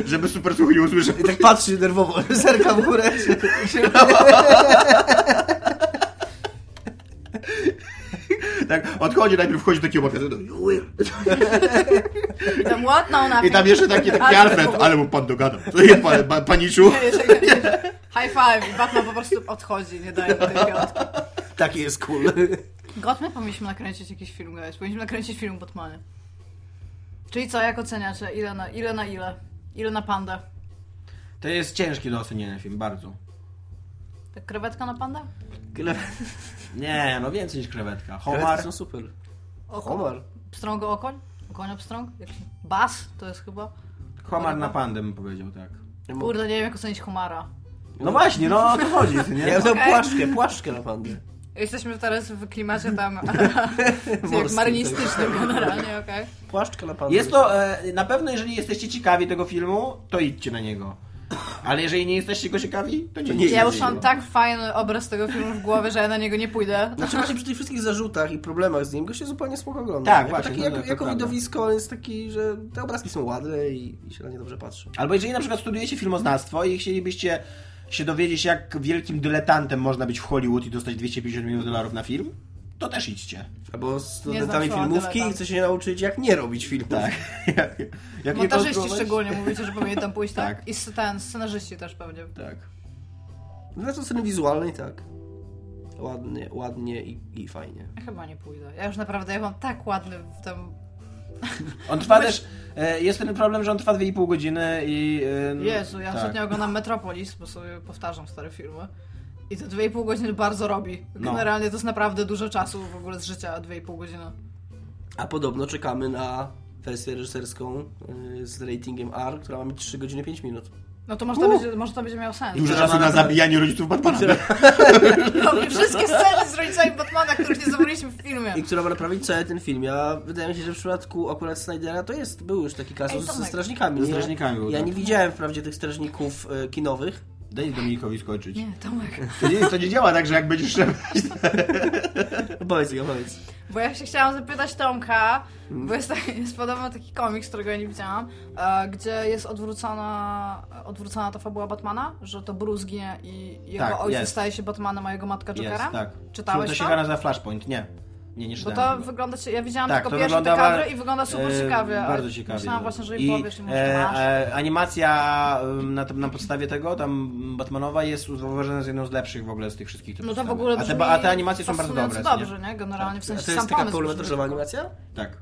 żeby super słuch nie usłyszał. i tak patrzy nerwowo, zerka w górę. Się... Tak, odchodzi, najpierw wchodzi taki obok, no. I tam? No, nothing. I tam jeszcze taki, taki Ale- Alfred, ale mu pan dogadał. To jest pan, pan, paniczu. High five. I Batman po prostu odchodzi, nie daje mu tej piątki. Taki jest cool. God, my powinniśmy nakręcić jakiś film, guys. Powinniśmy nakręcić film Batmanie. Czyli co, jak oceniacie? Ile na ile? Na ile? Ile na pandę? To jest ciężki do ocenienia film, bardzo. Tak krewetka na pandę? Nie, no więcej niż krewetka. Homar są super. Oko. Homar. Pstrąg okoń? Okoń pstrąg? Jak się... Bas to jest chyba? Homar na pandę bym powiedział, tak. Kurde, nie wiem jak ocenić Homara. No właśnie, no o to chodzi, ty nie? Ja dał płaszczkę, płaszczkę na pandę. Jesteśmy teraz w klimacie tam jak Morskim, marynistycznym generalnie, okej? Płaszczkę na pandę. Jest to, e, na pewno jeżeli jesteście ciekawi tego filmu, to idźcie na niego. Ale jeżeli nie jesteście go ciekawi, to nie, nie idźcie Ja już mam tak fajny obraz tego filmu w głowie, że ja na niego nie pójdę. Znaczy właśnie przy tych wszystkich zarzutach i problemach z nim go się zupełnie spoko ogląda. Tak, jako, właśnie, taki, no, jako, to jako widowisko on jest taki, że te obrazki są ładne i, i się na nie dobrze patrzy. Albo jeżeli na przykład studujecie filmoznawstwo i chcielibyście się dowiedzieć, jak wielkim dyletantem można być w Hollywood i dostać 250 milionów dolarów na film, to też idźcie. Albo z studentami filmówki i dyletant. chce się nauczyć, jak nie robić filmów. Tak. jak, jak Montażyści szczególnie mówicie, że powinien tam pójść, tak? Tak. I ten, scenarzyści też pewnie. Tak. No to sceny wizualnej tak. Ładnie, ładnie i, i fajnie. Ja chyba nie pójdę. Ja już naprawdę, ja mam tak ładny w tym... On trwa też, e, jest ten problem, że on trwa 2,5 godziny i... Jezu, ja tak. ostatnio oglądam Metropolis, bo sobie powtarzam stare filmy. I te 2,5 godziny bardzo robi. No. Generalnie to jest naprawdę dużo czasu w ogóle z życia, 2,5 godziny. A podobno czekamy na wersję reżyserską y, z ratingiem R, która ma mieć 3 godziny 5 minut. No to może to, będzie, może to będzie miało sens. Dużo czasu na zabijanie rodziców Batmana. No, i wszystkie sceny z rodzicami Batmana, których nie zobaczyliśmy w filmie. I która ma naprawić cały ten film. Ja wydaje mi się, że w przypadku akurat Snydera to jest, był już taki kasus Ej, ze strażnikami. Ze strażnikami Ja tak. nie widziałem wprawdzie tych strażników y, kinowych. Daj Dominikowi skończyć. Nie, Tomek. To nie, to nie działa tak, że jak będziesz szedł... No powiedz, ja powiedz. Bo ja się chciałam zapytać Tomka, bo jest, taki, jest podobno taki komiks, którego ja nie widziałam, e, gdzie jest odwrócona, odwrócona ta fabuła Batmana, że to Bruce ginie i jego Tak, ojciec jest. staje się Batmanem, a jego matka Jokerem? Jest, tak. Czytałeś to? to? się chyba nazywa Flashpoint, nie. Nie, nie Bo czytałem. to tego. wygląda, ja widziałam Tak, tylko to pierwsze te kadry i wygląda super e, ciekawie. Bardzo ciekawie. Myślałam właśnie, że I powiesz, i może e, masz. e, animacja na, na podstawie tego, tam Batmanowa jest uważana za jedną z lepszych w ogóle z tych wszystkich. No to w ogóle a, te, brzmi a te animacje są bardzo dobre. dobrze, nie? Generalnie w A sensie to sam jest taka pełnometrażowa brzmi animacja? Tak.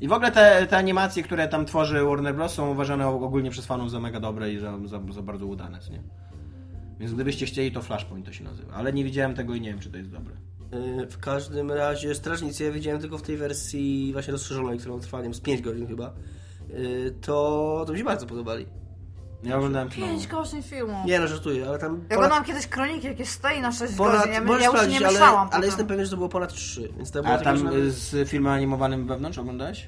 I w ogóle te, te animacje, które tam tworzy Warner Bros. są uważane ogólnie przez fanów za mega dobre i za, za, za bardzo udane, nie? Więc gdybyście chcieli, to Flashpoint to się nazywa. Ale nie widziałem tego i nie wiem, czy to jest dobre. Y, W każdym razie Strażnicy ja widziałem tylko w tej wersji właśnie rozszerzonej, którą trwa nie wiem, z 5 godzin chyba. Y, To, to mi się bardzo podobali. Ja oglądałem. Pięć godzin filmu. Nie no, żartuję, ale tam Ja ponad, oglądam kiedyś kroniki, jakie stoi na 6 ponad godzin. Ja, ja już nie ale, myślałam ale potem. jestem pewien, że to było ponad 3, więc to było A tam z filmem animowanym wewnątrz oglądałeś?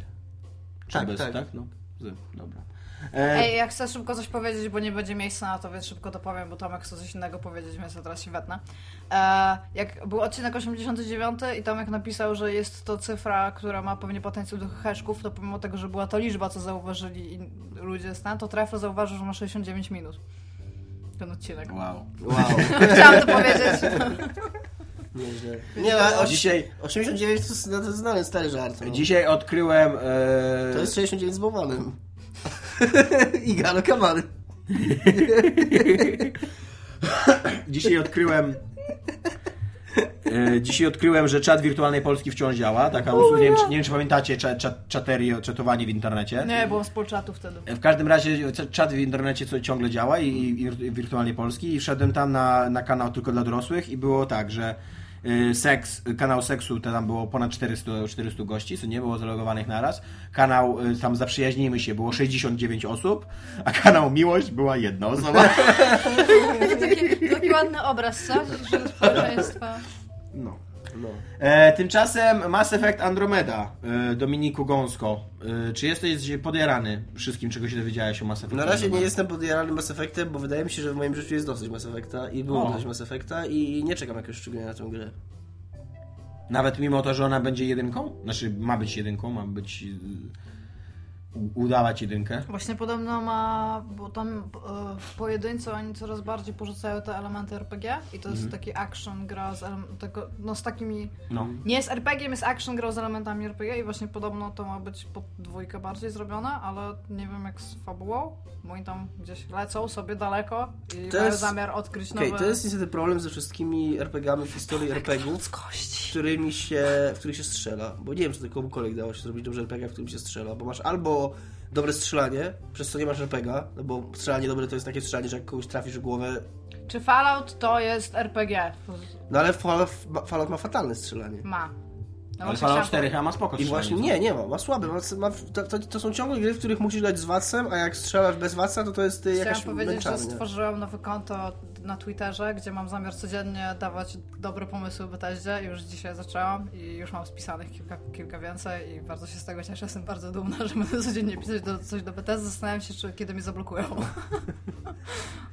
Czy Tak, bez, tak. tak? No, z, dobra. E, Ej, ja chcę szybko coś powiedzieć, bo nie będzie miejsca na to, więc szybko to powiem, bo Tomek chce coś innego powiedzieć, więc ja teraz się wetnę. E, jak był odcinek 89 i Tomek napisał, że jest to cyfra, która ma pewnie potencjał do heszków, to pomimo tego, że była to liczba, co zauważyli ludzie stan, to Treflo zauważył, że ma 69 minut. Ten odcinek. wow. Wow, Chciałam to powiedzieć. nieźle. Nie, a oś- Dzisiaj, 89 to jest, to znany stary żart. No. dzisiaj odkryłem... E, To jest 69 z Bowmanem. I Galo Kamany. Dzisiaj odkryłem... E, dzisiaj odkryłem, że czat wirtualnej Polski wciąż działa. Taka usługa, nie, wiem, czy- nie wiem, czy pamiętacie cza, cza, czatery, czatowanie w internecie. Nie, byłam z polczatu wtedy. W każdym razie c- czat w internecie co ciągle działa i, i, i wirtualnej Polski i wszedłem tam na, na kanał tylko dla dorosłych i było tak, że seks, kanał seksu to tam było ponad 400, 400 gości, co nie było zalogowanych naraz. Kanał y, tam zaprzyjaźnijmy się było 69 osób, a kanał miłość była jedna osoba. Taki, taki ładny obraz, co? Społeczeństwa. No. No. E, tymczasem Mass Effect Andromeda, e, Dominiku Gąsko. E, czy jesteś podjarany wszystkim, czego się dowiedziałeś o Mass Effect Na razie nie Andromeda? jestem podjarany Mass Effectem, bo wydaje mi się, że w moim życiu jest dosyć Mass Effecta i było O. dosyć Mass Effecta i nie czekam jakoś szczególnie na tę grę. Nawet mimo to, że ona będzie jedynką? Znaczy ma być jedynką, ma być... udawać jedynkę. Właśnie podobno ma, bo tam e, w pojedynce oni coraz bardziej porzucają te elementy RPG i to jest Mhm. taki action gra z, tego, no, z takimi... No. Nie jest RPG, jest action grą z elementami RPG i właśnie podobno to ma być pod dwójkę bardziej zrobione, ale nie wiem jak z fabułą, bo oni tam gdzieś lecą sobie daleko i To mają jest- zamiar odkryć Okej, nowe... to jest niestety problem ze wszystkimi RPG-ami w historii RPG-ów, którymi się, w których się strzela. Bo nie wiem, czy to komukolwiek dało się zrobić dobrze RPG, w którym się strzela, bo masz albo dobre strzelanie, przez co nie masz RPG, no bo strzelanie dobre to jest takie strzelanie, że jak kogoś trafisz w głowę... Czy Fallout to jest RPG? No ale Fallout, Fallout ma fatalne strzelanie. Ma. No Ale Fallout chciałam 4 chyba ma spoko I właśnie strzelanie, nie, nie ma, ma słabe. Ma, ma, to, to, są ciągle gry, w których musisz grać z wacem, a jak strzelasz bez waca, to to jest y, jakaś Chciałam powiedzieć, że męczarnia. stworzyłam nowe konto na Twitterze, gdzie mam zamiar codziennie dawać dobre pomysły Bethesdzie. Już dzisiaj zaczęłam i już mam spisanych kilka, kilka więcej i bardzo się z tego cieszę. Jestem bardzo dumna, że będę codziennie pisać do, coś do Bethesdy. Zastanawiam się, czy kiedy mnie zablokują.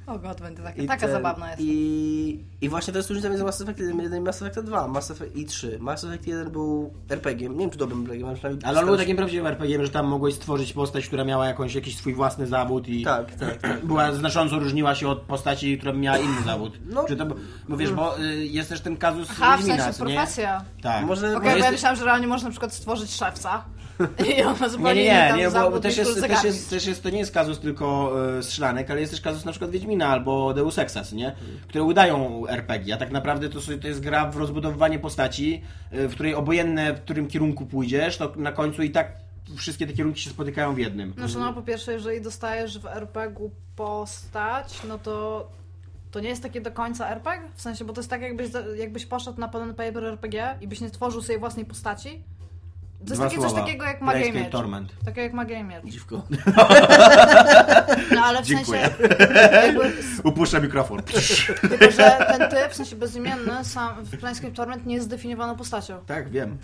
o god, będzie takie, I taka ten- zabawna jest. I, I właśnie to jest różnica między Mass Effect 1 i Mass Effect 2, Mass Effect i 3. Mass Effect 1 był RPG, nie wiem czy dobrym RPG, ale przynajmniej... Ale on był takim prawdziwym RPG, że tam mogłeś stworzyć postać, która miała jakąś, jakiś swój własny zawód i Tak, tak, tak. była znacząco różniła się od postaci, która miała inny zawód. No. Czy to, bo wiesz, bo y, jest też ten kazus Aha, w sensie nie? profesja. Tak. Może- Okej, Bo bo ja jest- myślałam, że realnie można na przykład stworzyć szewca. I on ma Nie, zupełnie nie, nie, tam nie bo też jest, też, jest, też jest, to nie jest kazus tylko e, strzelanek, ale jest też kazus na przykład Wiedźmina albo Deus Exas, nie? Które udają RPG, a tak naprawdę to, to jest gra w rozbudowywanie postaci, e, w której obojętne, w którym kierunku pójdziesz, to na końcu i tak wszystkie te kierunki się spotykają w jednym. Znaczy, no po pierwsze, jeżeli dostajesz w RPG-u postać, no to to nie jest takie do końca RPG? W sensie, bo to jest tak jakbyś, jakbyś poszedł na pen paper RPG i byś nie stworzył sobie własnej postaci. To jest Dwa takie coś takiego jak Magia i Miecz. Torment. Takie jak Magia i Miecz. Dziwko. No ale w Dziękuję. sensie, jakby, Upuszczę mikrofon. tylko że ten typ, w sensie bezimienny, sam w Planescape Torment nie jest zdefiniowaną postacią. tak, wiem.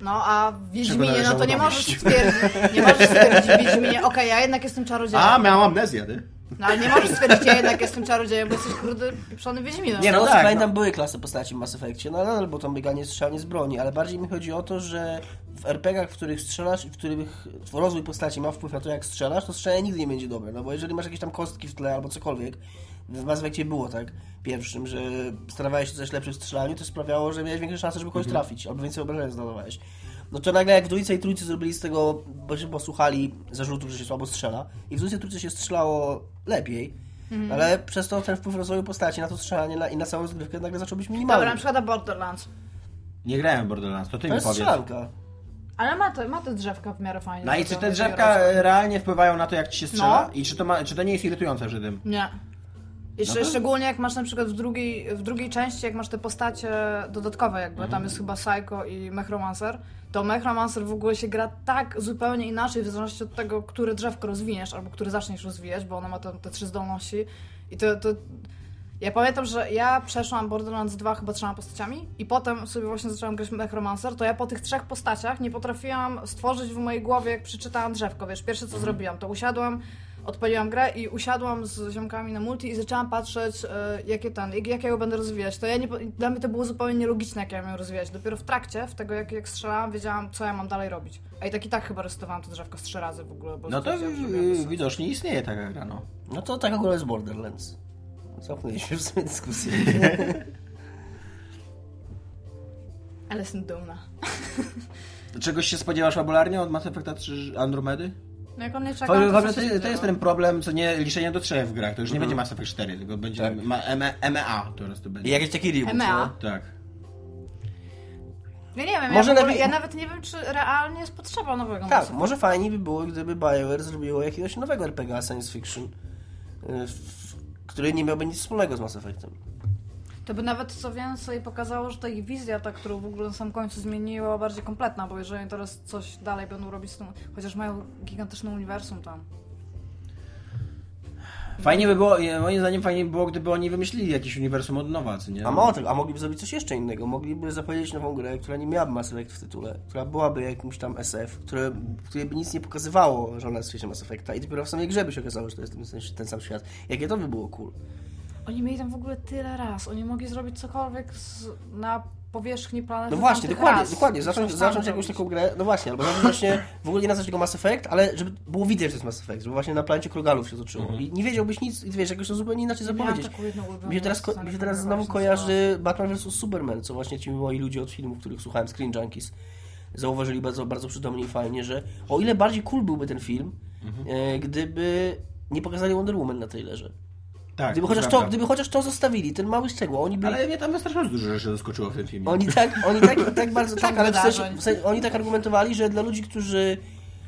No a w Wiedźminie, no to nie możesz stwierdzić, nie możesz stwierdzić w Wiedźminie, okej, ja jednak jestem czarodziejem. A, miałam amnezję, ty. No ale nie możesz stwierdzić, ja jednak jestem czarodziejem, bo jesteś kurde pieprzony Wiedźminem. Nie, No, no no tak, pamiętam, no. były klasy postaci w Mass Effectie, no ale bo tam bieganie strzelanie z broni, ale bardziej mi chodzi o to, że w RPG-ach, w których strzelasz i w których rozwój postaci ma wpływ na to, jak strzelasz, to strzelanie nigdy nie będzie dobre, no bo jeżeli masz jakieś tam kostki w tle albo cokolwiek, w Mass Effectie było tak pierwszym, że starałeś się coś lepszych w strzelaniu, to sprawiało, że miałeś większe szanse, żeby kogoś trafić, albo więcej obrażeń zadawałeś. No to nagle jak w dwójce i trójce zrobili z tego, bo się posłuchali zarzutów, że się słabo strzela i w dwójce i trójce się strzelało lepiej, ale przez to ten wpływ rozwoju postaci na to strzelanie na, i na całą rozgrywkę nagle zaczął być minimalny. Dobra, na przykład Borderlands. Nie grałem w Borderlands, to ty to mi jest powiedz. strzelanka. Ale ma te, ma te drzewka w miarę fajnie. No i czy te drzewka realnie wpływają na to, jak ci się strzela? No. I czy to, ma, czy to nie jest irytujące przy tym? Nie. To- szczególnie jak masz na przykład w drugiej, w drugiej części, jak masz te postacie dodatkowe jakby, Mhm. tam jest chyba Psycho i Mechromancer, to Mechromancer w ogóle się gra tak zupełnie inaczej, w zależności od tego, które drzewko rozwiniesz, albo które zaczniesz rozwijać, bo ono ma te, te trzy zdolności. I to, to... Ja pamiętam, że ja przeszłam Borderlands 2 chyba trzema postaciami i potem sobie właśnie zaczęłam grać Mechromancer, to ja po tych trzech postaciach nie potrafiłam stworzyć w mojej głowie, jak przeczytałam drzewko, wiesz, pierwsze co zrobiłam, to usiadłam, odpaliłam grę i usiadłam z ziomkami na multi i zaczęłam patrzeć, e, jakie ten, jak, jak ja ją będę rozwijać. To ja nie, dla mnie to było zupełnie nielogiczne, jak ja ją rozwijać. Dopiero w trakcie, w tego jak, jak strzelałam, wiedziałam, co ja mam dalej robić. A i tak i tak chyba resetowałam to drzewko z trzy razy w ogóle, bo No to widocznie istnieje taka gra, no. No to tak ogólnie jest Borderlands. Zamknęliśmy w sumie dyskusję. Ale jestem dumna. Czegoś się spodziewasz fabularnie od Mass Effecta 3 Andromedy? No jak on nie czeka, to, to, się to jest ten problem, co nie liczenie do trzech w grach. To już nie będzie Mass Effect 4, tylko będzie Tak. ma, M- MEA teraz to będzie. I jakiś taki reboot, EMEA? no. Tak. Ja nie wiem, Może ja, lepiej- ja nawet nie wiem, czy realnie jest potrzeba nowego Tak, Mass może fajnie by było, gdyby BioWare zrobiło jakiegoś nowego RPG science fiction, y, w- który nie miałby nic wspólnego z Mass Effectem. To by nawet co więcej pokazało, że ta ich wizja, ta, którą w ogóle na samym końcu zmieniła, bardziej kompletna, bo jeżeli teraz coś dalej będą robić z tym, chociaż mają gigantyczne uniwersum tam. Fajnie by było, e, moim zdaniem fajnie by było, gdyby oni wymyślili jakieś uniwersum od nowa, co nie? A mało tego, a mogliby zrobić coś jeszcze innego. Mogliby zapowiedzieć nową grę, która nie miałaby Mass Effect w tytule, która byłaby jakimś tam SF, które, której by nic nie pokazywało, że ona jest w świecie Mass Effecta i dopiero w samej grze by się okazało, że to jest ten, ten sam świat. Jakie to by było cool. Oni mieli tam w ogóle tyle raz. Oni mogli zrobić cokolwiek z, na powierzchni planety. No właśnie, dokładnie, ras. dokładnie. Zacząć, zacząć jakąś taką grę, no właśnie, albo zacząć właśnie w ogóle nie nazwać tego Mass Effect, ale żeby było widać, że to jest Mass Effect, żeby właśnie na planecie Krogalów się toczyło. Mhm. I nie wiedziałbyś nic, i wiesz, jakoś to zupełnie inaczej zapowiedzieć. taką jedną ulubioną Mi się teraz, mi się teraz znowu kojarzy Batman vs. Superman, co właśnie ci moi ludzie od filmów, których słuchałem, Screen Junkies, zauważyli bardzo, bardzo przytomnie i fajnie, że o ile bardziej cool byłby ten film, e, gdyby nie pokazali Wonder Woman na trailerze. Tak, Gdyby chociaż, to, gdyby chociaż to zostawili, ten mały szczegół, oni by... Ale mnie tam wystarczająco dużo rzeczy zaskoczyło w tym filmie. Oni tak, oni tak, tak bardzo, tak, Tak ale w sensie, w sensie, oni tak argumentowali, że dla ludzi, którzy...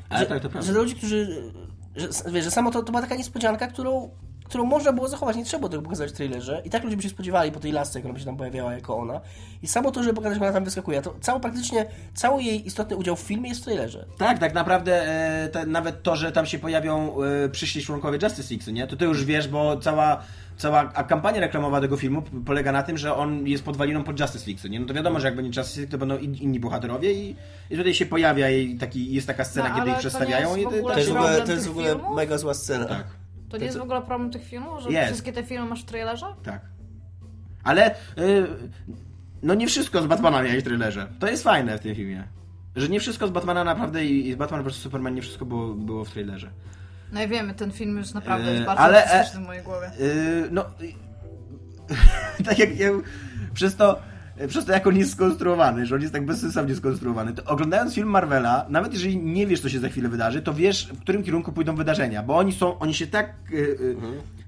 Ale że, tak, to prawda. że dla ludzi, którzy... Że, wiesz, że samo to, to była taka niespodzianka, którą, którą można było zachować, nie trzeba było tego pokazać w trailerze. I tak ludzie by się spodziewali po tej lasce, jak ona by się tam pojawiała jako ona. I samo to, że pokazać, jak ona tam wyskakuje, to cało praktycznie, cały jej istotny udział w filmie jest w trailerze. Tak, tak naprawdę e, te, nawet to, że tam się pojawią e, przyszli członkowie Justice League, nie? To ty już wiesz, bo cała, cała a kampania reklamowa tego filmu polega na tym, że on jest podwaliną pod Justice League, co nie? No to wiadomo, że jak będzie Justice League, to będą in, inni bohaterowie i, i tutaj się pojawia i taki, jest taka scena, No, kiedy ich to przedstawiają jest i To jest w ogóle, problem to jest w ogóle mega zła scena. Tak, To nie jest w ogóle problem tych filmów, że Jest. wszystkie te filmy masz w trailerze? tak. Ale y, no nie wszystko z Batmana miałeś w trailerze. To jest fajne w tym filmie. Że nie wszystko z Batmana naprawdę i i z Batman vs Superman nie wszystko było, było w trailerze. No i wiemy, ten film już naprawdę Eee, jest bardzo ale, ale, e, w mojej głowie. Yy, no. tak jak ja, przez to. Przez to, jak on jest skonstruowany, że on jest tak bezsensownie skonstruowany, to oglądając film Marvela, nawet jeżeli nie wiesz, co się za chwilę wydarzy, to wiesz, w którym kierunku pójdą wydarzenia, bo oni są, oni się tak yy,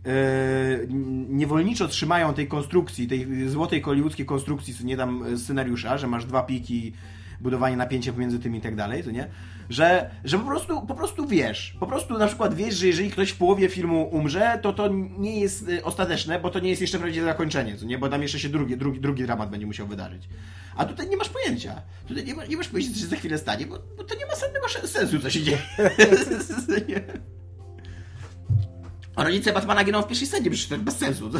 yy, niewolniczo trzymają tej konstrukcji, tej złotej hollywoodzkiej konstrukcji, co nie tam e, scenariusza, że masz dwa piki, budowanie napięcia pomiędzy tym i tak dalej, to nie? Że, że po, prostu, po prostu wiesz. Po prostu na przykład wiesz, że jeżeli ktoś w połowie filmu umrze, to to nie jest y, ostateczne, bo to nie jest jeszcze prawdziwe zakończenie, co nie? Bo tam jeszcze się drugi, drugi, drugi dramat będzie musiał wydarzyć. A tutaj nie masz pojęcia. Tutaj nie, ma, nie masz pojęcia, co się za chwilę stanie, bo, bo to nie ma sensu, co się dzieje. A rodzice Batmana giną w pierwszej scenie, przecież to bez sensu.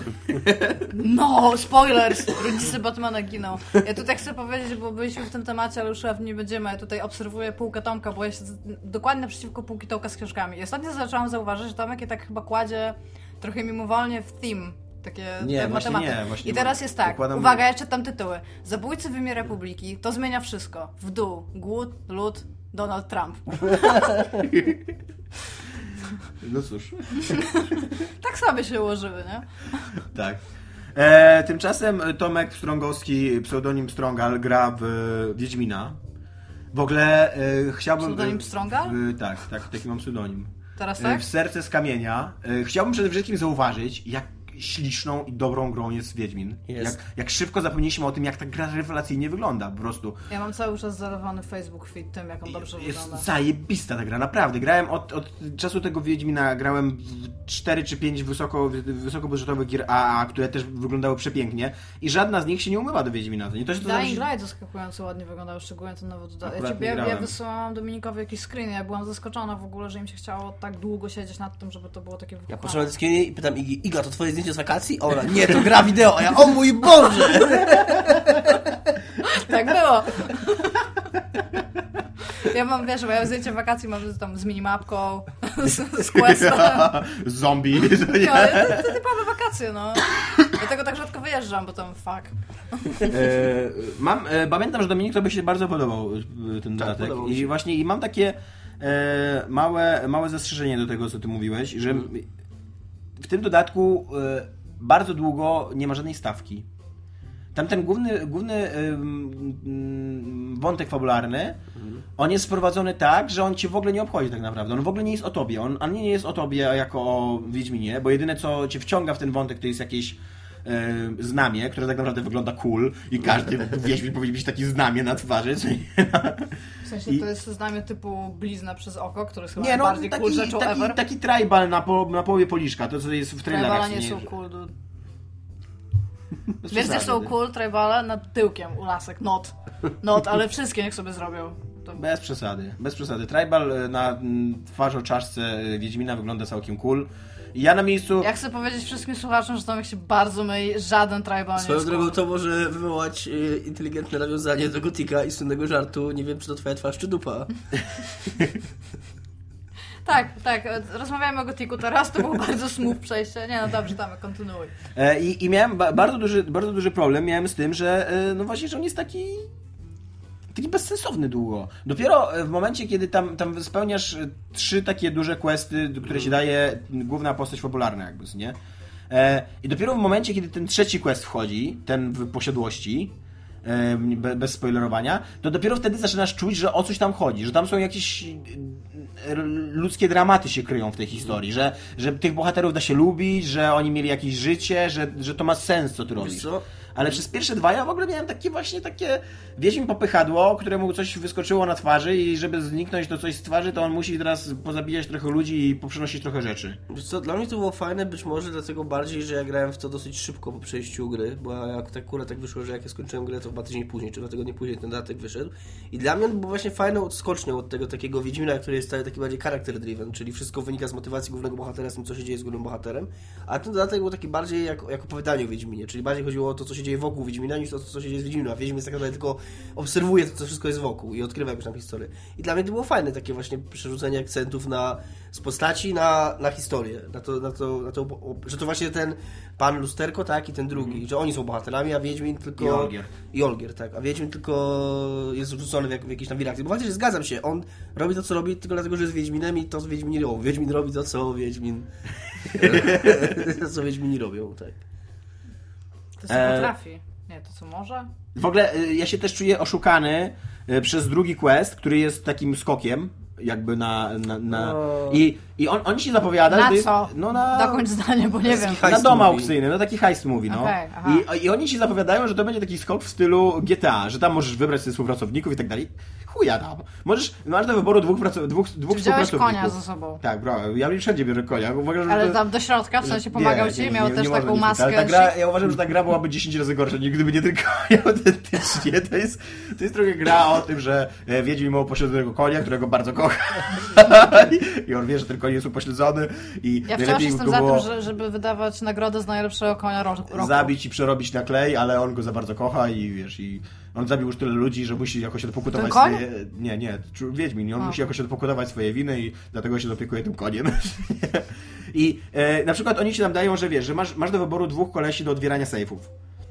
No, spoilers! Rodzice Batmana giną. Ja tutaj chcę powiedzieć, bo byliśmy w tym temacie, ale już nie będziemy. Ja tutaj obserwuję półkę Tomka, bo ja siedzę dokładnie naprzeciwko półki Tomka z książkami. I ostatnio zaczęłam zauważyć, że Tomek je tak chyba kładzie trochę mimowolnie w theme. Takie Nie, te właśnie matematy. nie, właśnie I teraz jest tak, Układam- uwaga, ja czytam tytuły. Zabójcy w imię Republiki, to zmienia wszystko. W dół, głód, lud, Donald Trump. No cóż. Tak sobie się ułożyły, nie? Tak. E, tymczasem Tomek Strągowski, pseudonim Strongal, gra w Wiedźmina. W ogóle e, chciałbym... Pseudonim Strongal? E, tak, tak, taki mam pseudonim. Teraz E, tak? W Serce z Kamienia. E, chciałbym przede wszystkim zauważyć, jak śliczną i dobrą grą jest Wiedźmin. Jest. Jak, jak szybko zapomnieliśmy o tym, jak ta gra rewelacyjnie wygląda po prostu. Ja mam cały czas zalewany Facebook feed tym, jak on dobrze jest wygląda. zajebista ta gra, naprawdę. Grałem od, od czasu tego Wiedźmina, grałem w 4 czy 5 wysoko, wysokobudżetowych gier AA, które też wyglądały przepięknie i żadna z nich się nie umywa do Wiedźmina. To nie to, że to Dying zawsze- Light zaskakująco ładnie wyglądał, szczególnie ten nowy dodatek. Ja, ja, ja wysyłałam Dominikowi jakiś screen, ja byłam zaskoczona w ogóle, że im się chciało tak długo siedzieć nad tym, żeby to było takie Ja wykochane. patrzę na dyskinie i pytam Igi, Iga, to twoje zdjęcie z wakacji? Ona, nie, to gra wideo. A ja, o mój Boże! Tak było! Ja mam, wiesz, bo ja zdjęcie wakacji mam tam z minimapką, z, z questem. Zombie. No, to, to typowe wakacje, no. Dlatego tak rzadko wyjeżdżam, bo tam fuck. E, mam, e, pamiętam, że Dominik to by się bardzo podobał e, ten dodatek. Tak, podobał mi I właśnie i mam takie e, małe, małe zastrzeżenie do tego, co ty mówiłeś, że Mhm. W tym dodatku e, bardzo długo nie ma żadnej stawki. Tam ten główny, główny ym, wątek fabularny, on jest sprowadzony tak, że on cię w ogóle nie obchodzi tak naprawdę. On w ogóle nie jest o tobie. On ani nie jest o tobie jako o Wiedźminie, bo jedyne co cię wciąga w ten wątek to jest jakieś e, znamie, które tak naprawdę wygląda cool i każdy Wiedźmin powinien mieć takie znamie na twarzy. Nie? W sensie I- to jest znamie typu blizna przez oko, który jest chyba Nie, no najbardziej taki, cool rzeczą taki, ever. taki tribal na, po, na połowie policzka, to co jest w trailerach. Tribala co nie są że- cool, dude. Wiesz, przesady. są cool tribale? Nad tyłkiem u lasek. Not. Not, ale wszystkie niech sobie zrobią. To... Bez przesady, bez przesady. Tribal e, na twarzą czaszce e, Wiedźmina wygląda całkiem cool. Ja na miejscu... Ja chcę powiedzieć wszystkim słuchaczom, że Tomek się bardzo myli, żaden tribal nie Swoją jest drogą to może wywołać y, inteligentne nawiązanie do Gotika i słynnego żartu nie wiem, czy to twoja twarz, czy dupa. Tak, tak, rozmawiamy o Gotiku teraz, to było bardzo smooth przejście. Nie no dobrze, Tomek, kontynuuj. E, I, i miałem ba bardzo, duży, bardzo duży problem miałem z tym, że e, no właśnie, że on jest taki taki bezsensowny długo. Dopiero e, w momencie, kiedy tam, tam spełniasz e, trzy takie duże questy, które ci daje główna postać fabularna jakby, nie? E, I dopiero w momencie, kiedy ten trzeci quest wchodzi, ten w posiadłości, be- bez spoilerowania, to dopiero wtedy zaczynasz czuć, że o coś tam chodzi, że tam są jakieś ludzkie dramaty się kryją w tej historii, że, że tych bohaterów da się lubić, że oni mieli jakieś życie, że, że to ma sens, co ty robisz. co? Ale przez pierwsze dwa ja w ogóle miałem takie właśnie takie Wiedźmin popychadło, któremu coś wyskoczyło na twarzy i żeby zniknąć to coś z twarzy, to on musi teraz pozabijać trochę ludzi i poprzynosić trochę rzeczy. Co, dla mnie to było fajne, być może dlatego bardziej, że ja grałem w to dosyć szybko po przejściu gry, bo jak tak akurat tak wyszło, że jak ja skończyłem grę, to chyba tydzień później, czy dwa tygodnie później ten dodatek wyszedł. I dla mnie on był właśnie fajną odskocznią od tego takiego Wiedźmina, który jest taki bardziej character driven, czyli wszystko wynika z motywacji głównego bohatera, z tym, co się dzieje z głównym bohaterem. A ten dodatek był taki bardziej jak, jak opowiadanie o Wiedźminie, czyli bardziej chodziło o to, co się dzieje wokół Wiedźmina, niż to, co się dzieje z Wiedźminem. A Wiedźmin jest tak naprawdę tylko obserwuje to, co wszystko jest wokół i odkrywa jakąś tam historię. I dla mnie to było fajne, takie właśnie przerzucenie akcentów na, z postaci na, na historię. Na to, na to, na to, że to właśnie ten pan Lusterko, tak, i ten drugi, że oni są bohaterami, a Wiedźmin tylko... I Olgier. I Olgier, tak. A Wiedźmin tylko jest wrzucony w, jak, w jakiejś tam wirakcji. Bo faktycznie zgadzam się, on robi to, co robi tylko dlatego, że jest Wiedźminem i to, co Wiedźmini robią. Wiedźmin robi to, co Wiedźmin... to, co Wiedźmini robią, tak. To co E, potrafi. Nie, to co może? W ogóle y, ja się też czuję oszukany y, przez drugi quest, który jest takim skokiem jakby na... na, na... I, I on, on ci zapowiada, Na że to jest, co? No na... Dokończ zdanie, bo nie wiem. Na dom aukcyjny, no taki heist movie, no. Aha. I, I oni ci zapowiadają, że to będzie taki skok w stylu GTA, że tam możesz wybrać sobie współpracowników i tak dalej. Chuja tam. Możesz, masz do wyboru dwóch, praco- dwóch, dwóch współpracowników. konia ze sobą? Tak, bro, ja wszędzie biorę konia. Uważam, że Ale to- tam do środka, w sensie pomagał ci, miał też można taką maskę. Ale ta gra, ja uważam, że ta gra byłaby 10 razy gorsza, niż gdyby nie ten koń autentycznie. To jest, to jest trochę gra o tym, że e, Wiedźmin ma upośledzonego konia, którego bardzo kocha. I on wie, że ten koń jest upośledzony i Ja wciąż najlepiej jestem go za było tym, że, żeby wydawać nagrodę z najlepszego konia ro- roku. zabić i przerobić na klej, ale on go za bardzo kocha i wiesz, i on zabił już tyle ludzi, że musi jakoś odpokutować swoje... Nie, nie, Wiedźmin. On A. musi jakoś odpokutować swoje winy i dlatego się opiekuje tym koniem. I e, na przykład oni ci nam dają, że wiesz, że masz, masz do wyboru dwóch kolesi do otwierania sejfów.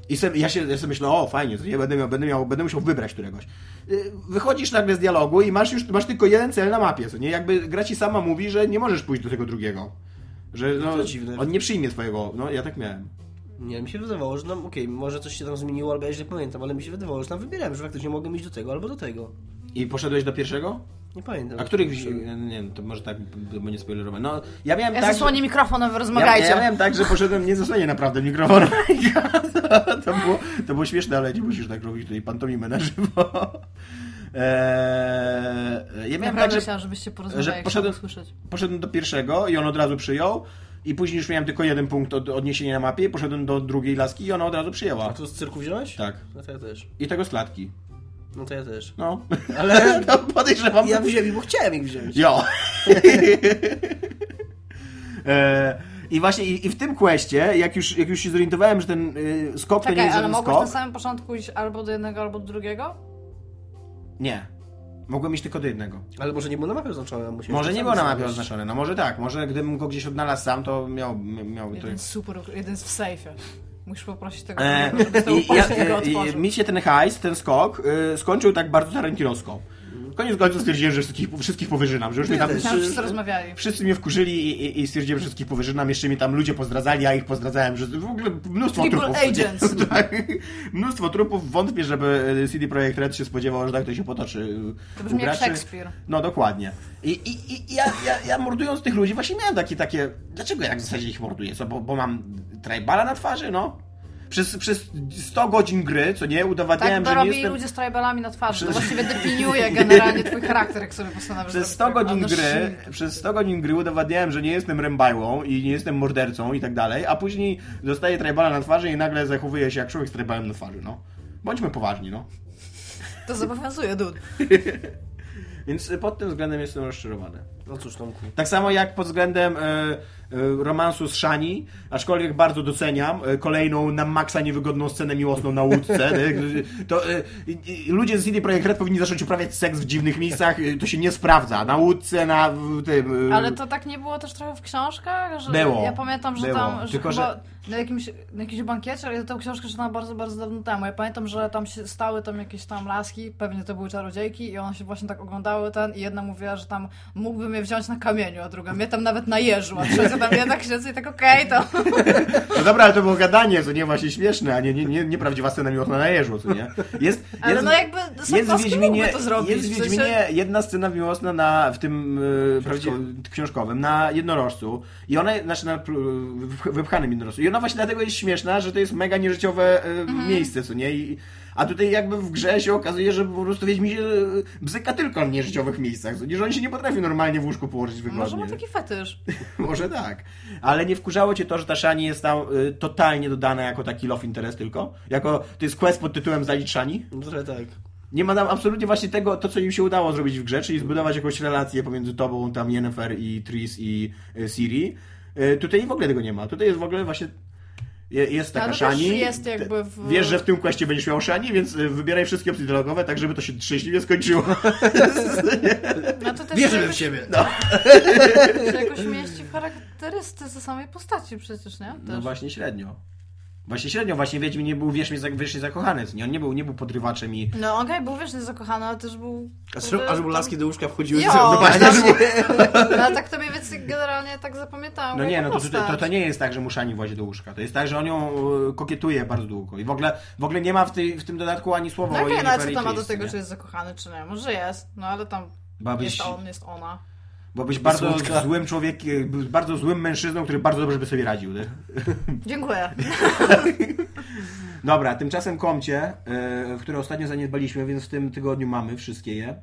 I se, ja, się, ja sobie myślę, o fajnie, będę miał, będę miał, będę musiał wybrać któregoś. Y, Wychodzisz nagle z dialogu i masz już masz tylko jeden cel na mapie, co nie? Jakby gra ci sama mówi, że nie możesz pójść do tego drugiego. Że no, To dziwne. on nie przyjmie twojego, no ja tak miałem. Nie, mi się wydawało, że nam, okej, może coś się tam zmieniło, albo ja źle pamiętam, ale mi się wydawało, że tam wybierałem, że faktycznie mogę iść do tego albo do tego. I poszedłeś do pierwszego? Nie pamiętam. A których wzi- nie, to może tak, bo nie. No, ja miałem Ja tak, zasłonię mikrofonem, wy ja, rozmawiajcie. ja miałem tak, że poszedłem, nie zasłonię naprawdę mikrofonu. to, to, było, to było śmieszne, ale nie musisz tak robić tutaj pantomimę na żywo. Eee, ja miałem tak, że chciałam, żebyście porozmawiali, że poszedłem- poszedłem do pierwszego i on od razu przyjął. I później już miałem tylko jeden punkt od, odniesienia na mapie. Poszedłem do drugiej laski i ona od razu A przyjęła. tu z cyrku wziąłeś? Tak. No to ja też. I tego z klatki. No to ja też. No. Ale no, podejrzewam. ja wziąłem, bo chciałem ich wziąć. Jo. e, I właśnie i, i w tym questie, jak już, jak już się zorientowałem, że ten y, skok to nie Czekaj, jest ale żaden mogłeś skok. na samym początku iść albo do jednego, albo do drugiego? Nie. Mogłem iść tylko do jednego. Ale może nie było na mapie oznaczone, a Może to nie sam było na mapie znaleźć. oznaczone, no może tak. Może gdybym go gdzieś odnalazł sam, to miał, miał to... Jeden super, jeden jest w sejfie. Musisz poprosić tego, E, żeby ja, tego mi się ten hajs, ten skok y, skończył tak bardzo tarantinowsko. Koniec końców stwierdziłem, że wszystkich, wszystkich powyżynam, że już mnie tam... Wszyscy, wszyscy rozmawiali. wszyscy mnie wkurzyli i, i, i stwierdziłem, że wszystkich powyżynam. Jeszcze mi tam ludzie pozdradzali, ja ich pozdradzałem, że w ogóle mnóstwo Triple trupów. agents. tak, mnóstwo trupów. Wątpię, żeby e, CD Projekt Red się spodziewał, że tak to się potoczy. y, To brzmi jak. Szekspir. No dokładnie. I, i, i ja, ja, ja mordując tych ludzi właśnie miałem takie, takie... Dlaczego ja w zasadzie ich morduję? Co, bo, bo mam tribala na twarzy? No. Przez, przez 100 godzin gry, co nie, Tak udowadniałem, to że nie robi jestem... ludzie z tribalami na twarzy. To Przez- właściwie definiuje generalnie twój charakter, jak sobie postanawiasz Przez zrobić 100 tak. godzin No, gry, shit. przez 100 godzin gry udowadniałem, że nie jestem rębajłą i nie jestem mordercą i tak dalej, a później dostaję tribala na twarzy i nagle zachowuję się jak człowiek z tribalem na twarzy, no. Bądźmy poważni, no. To zobowiązuje, dude. Więc y, pod tym względem jestem rozczarowany. No cóż, Tomku. Tak samo jak pod względem e, romansu z Shani, aczkolwiek bardzo doceniam e, kolejną na maksa niewygodną scenę miłosną na łódce. e, to e, ludzie z CD Projekt Red powinni zacząć uprawiać seks w dziwnych miejscach, e, to się nie sprawdza. Na łódce, na tym... e, Ale to tak nie było też trochę w książkach? Że Było. Ja pamiętam, że Było. tam, że Tylko, chyba że- na, jakimś, na jakimś bankiecie, ale ja tę książkę czytałam bardzo, bardzo dawno temu. Ja pamiętam, że tam się stały tam jakieś tam laski, pewnie to były czarodziejki i one się właśnie tak oglądały ten i jedna mówiła, że tam mógłbym je wziąć na kamieniu, a druga mnie tam nawet na jeżu, a trzecia tam jednak siedzę i tak okej, to... No dobra, ale to było gadanie, co nie właśnie śmieszne, a nie, nie, nie, nieprawdziwa scena miłosna na jeżu, co nie? Jest, Ale jest, no jakby jest w Wiedźminie, to zrobić. jest w w sensie- Wiedźminie jedna scena miłosna na, w tym e, prawdziwym książkowym, na jednorożcu i ona, znaczy na wypchanym jednorożcu i ona właśnie dlatego jest śmieszna, że to jest mega nieżyciowe e, Mhm. miejsce, co nie? I, a tutaj jakby w grze się okazuje, że po prostu Wiedźmi się e, bzyka tylko na nieżyciowych miejscach, nie? Że on się nie potrafi normalnie w łóżku położyć wygodnie. Może ma taki fetysz. Może tak. Ale nie wkurzało cię to, że ta Shani jest tam y, totalnie dodana jako taki love interest tylko? Jako, to jest quest pod tytułem Zalicz Shani? No trochę tak. Nie ma tam absolutnie właśnie tego, to co im się udało zrobić w grze, czyli zbudować jakąś relację pomiędzy tobą, tam Yennefer i Tris i y, Ciri. Y, tutaj w ogóle tego nie ma. Tutaj jest w ogóle właśnie jest taka też Shani. jest jakby w- Wiesz, że w tym questie będziesz miał Shani, więc y, wybieraj wszystkie opcje dialogowe, tak żeby to się szczęśliwie skończyło. No to też Wierzymy jakoś, w siebie. się jakoś mieści w charakterystyce samej postaci przecież, nie? Też. No właśnie średnio. Właśnie średnio, właśnie Wiedźmin nie był wiecznie, wiecznie zakochany, nie? On nie był, nie był podrywaczem i... No okej, był wiecznie zakochany, ale też był... A żeby, a żeby laski do łóżka wchodziły Jo, to- no właśnie. No ale tak to mniej więcej generalnie tak zapamiętałam No nie, no to, to, to, to nie jest tak, że muszani włazi do łóżka. To jest tak, że on ją e, kokietuje bardzo długo. I w ogóle, w ogóle nie ma w, tej, w tym dodatku ani słowa No o okej, no ale co tam ma do tego, nie? czy jest zakochany, czy nie? Może jest, no ale tam Byłabyś, jest on, jest ona. Byłabyś bardzo Słodka. złym człowiekiem, bardzo złym mężczyzną, który bardzo dobrze by sobie radził. Nie? Dziękuję. Dobra, tymczasem komcie, w które ostatnio zaniedbaliśmy, więc w tym tygodniu mamy wszystkie je.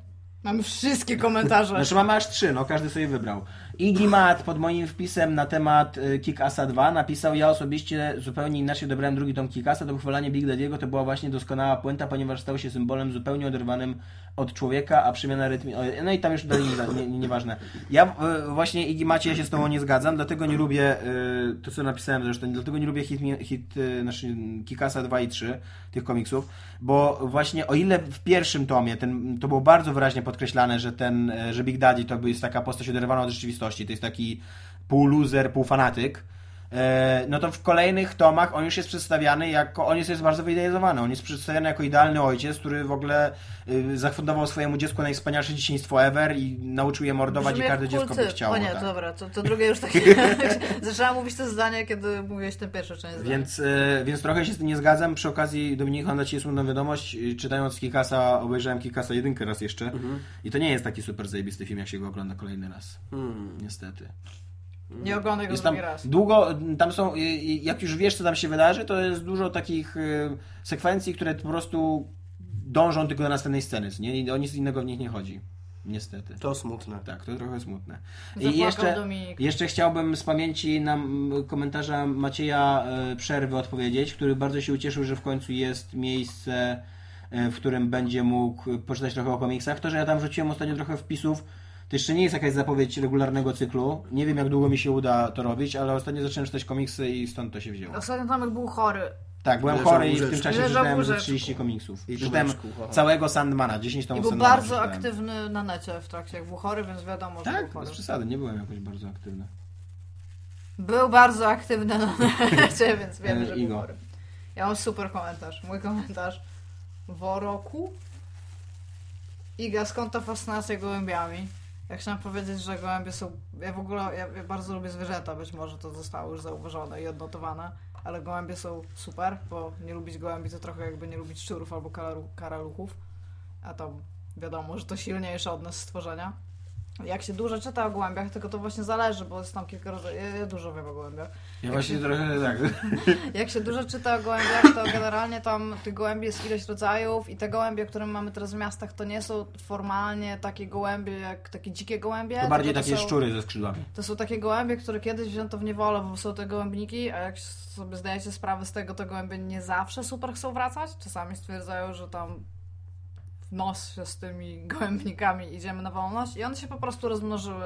Mamy wszystkie komentarze. Znaczy mamy aż trzy, no każdy sobie wybrał. Iggy pod moim wpisem na temat y, Kick-Assa 2 napisał, ja osobiście zupełnie inaczej odebrałem drugi tom Kick-Assa, to pochwalanie Big Daddy'ego to była właśnie doskonała puenta, ponieważ stał się symbolem zupełnie oderwanym od człowieka, a przemiana rytmu... o, No i tam już dalej nie, nie, nieważne. Ja y, właśnie Iggy ja się z tobą nie zgadzam, dlatego nie lubię, y, to co napisałem zresztą, dlatego nie lubię hit, hit znaczy Kick-Assa 2 i 3 tych komiksów, bo właśnie o ile w pierwszym tomie ten, to było bardzo wyraźnie podkreślane, że ten, że Big Daddy to jest taka postać oderwana od rzeczywistości, to jest taki pół loser, pół fanatyk, no to w kolejnych tomach on już jest przedstawiany jako, on jest, jest bardzo wyidealizowany, on jest przedstawiany jako idealny ojciec, który w ogóle y, zafundował swojemu dziecku najwspanialsze dzieciństwo ever i nauczył je mordować Brzmi i każde dziecko by chciało. O nie, tak. dobra, to, to drugie już takie... Zaczęłam mówić to zdanie, kiedy mówiłeś tę pierwszą część zdania. Więc, e, więc trochę się z tym nie zgadzam. Przy okazji, Dominik, mam dla Ciebie smutną wiadomość. E, Czytając Kikasa, obejrzałem Kikasa jedynkę raz jeszcze. I to nie jest taki super zajebisty film, jak się go ogląda kolejny raz. Hmm. Niestety. Nie oglądaj go Jest tam raz. długo, tam są, i- i jak już wiesz, co tam się wydarzy, to jest dużo takich e, sekwencji, które po prostu dążą tylko do następnej sceny, nie? I o nic innego w nich nie chodzi. Niestety. To smutne. Tak, to trochę smutne. Zapłakał I jeszcze, Dominik. jeszcze chciałbym z pamięci na mm, komentarza Macieja e, Przerwy odpowiedzieć, który bardzo się ucieszył, że w końcu jest miejsce, e, w którym będzie mógł poczytać trochę o komiksach. To, że ja tam wrzuciłem ostatnio trochę wpisów, to jeszcze nie jest jakaś zapowiedź regularnego cyklu. Nie wiem, jak długo mi się uda to robić, ale ostatnio zacząłem czytać komiksy i stąd to się wzięło. Ostatnio Tomek był chory. Tak, byłem Leżał chory i w tym czasie Leżał przeczytałem ze łóżeczku. 30 komiksów. I aha. całego Sandmana, 10 I tomów był Sandmana bardzo przeczytałem. aktywny na necie w trakcie, jak był chory, więc wiadomo, że Tak, był chory. bez przesady, nie byłem jakoś bardzo aktywny. Był bardzo aktywny na necie, więc wiemy, E, że był Igo. chory. Ja mam super komentarz. Mój komentarz. Woroku? Iga, skąd ta fascynacja gołębiami? Ja chciałam powiedzieć, że gołębie są... Ja w ogóle, ja, ja bardzo lubię zwierzęta, być może to zostało już zauważone i odnotowane, ale gołębie są super, bo nie lubić gołębi to trochę jakby nie lubić szczurów albo karalu- karaluchów, a to wiadomo, że to silniejsze od nas stworzenia. Jak się dużo czyta o gołębiach, tylko to właśnie zależy, bo jest tam kilka rodzajów. Ja, dużo wiem o gołębiach. Ja właśnie trochę tak. Jak się dużo czyta o gołębiach, to generalnie tam tych gołębi jest ileś rodzajów i te gołębie, które mamy teraz w miastach, to nie są formalnie takie gołębie jak takie dzikie gołębie. To bardziej tylko takie są, szczury ze skrzydłami. To są takie gołębie, które kiedyś wzięto w niewolę, bo są te gołębniki, a jak sobie zdajecie sprawę z tego, to gołębie nie zawsze super chcą wracać. Czasami stwierdzają, że tam w nos z tymi gołębnikami idziemy na wolność i one się po prostu rozmnożyły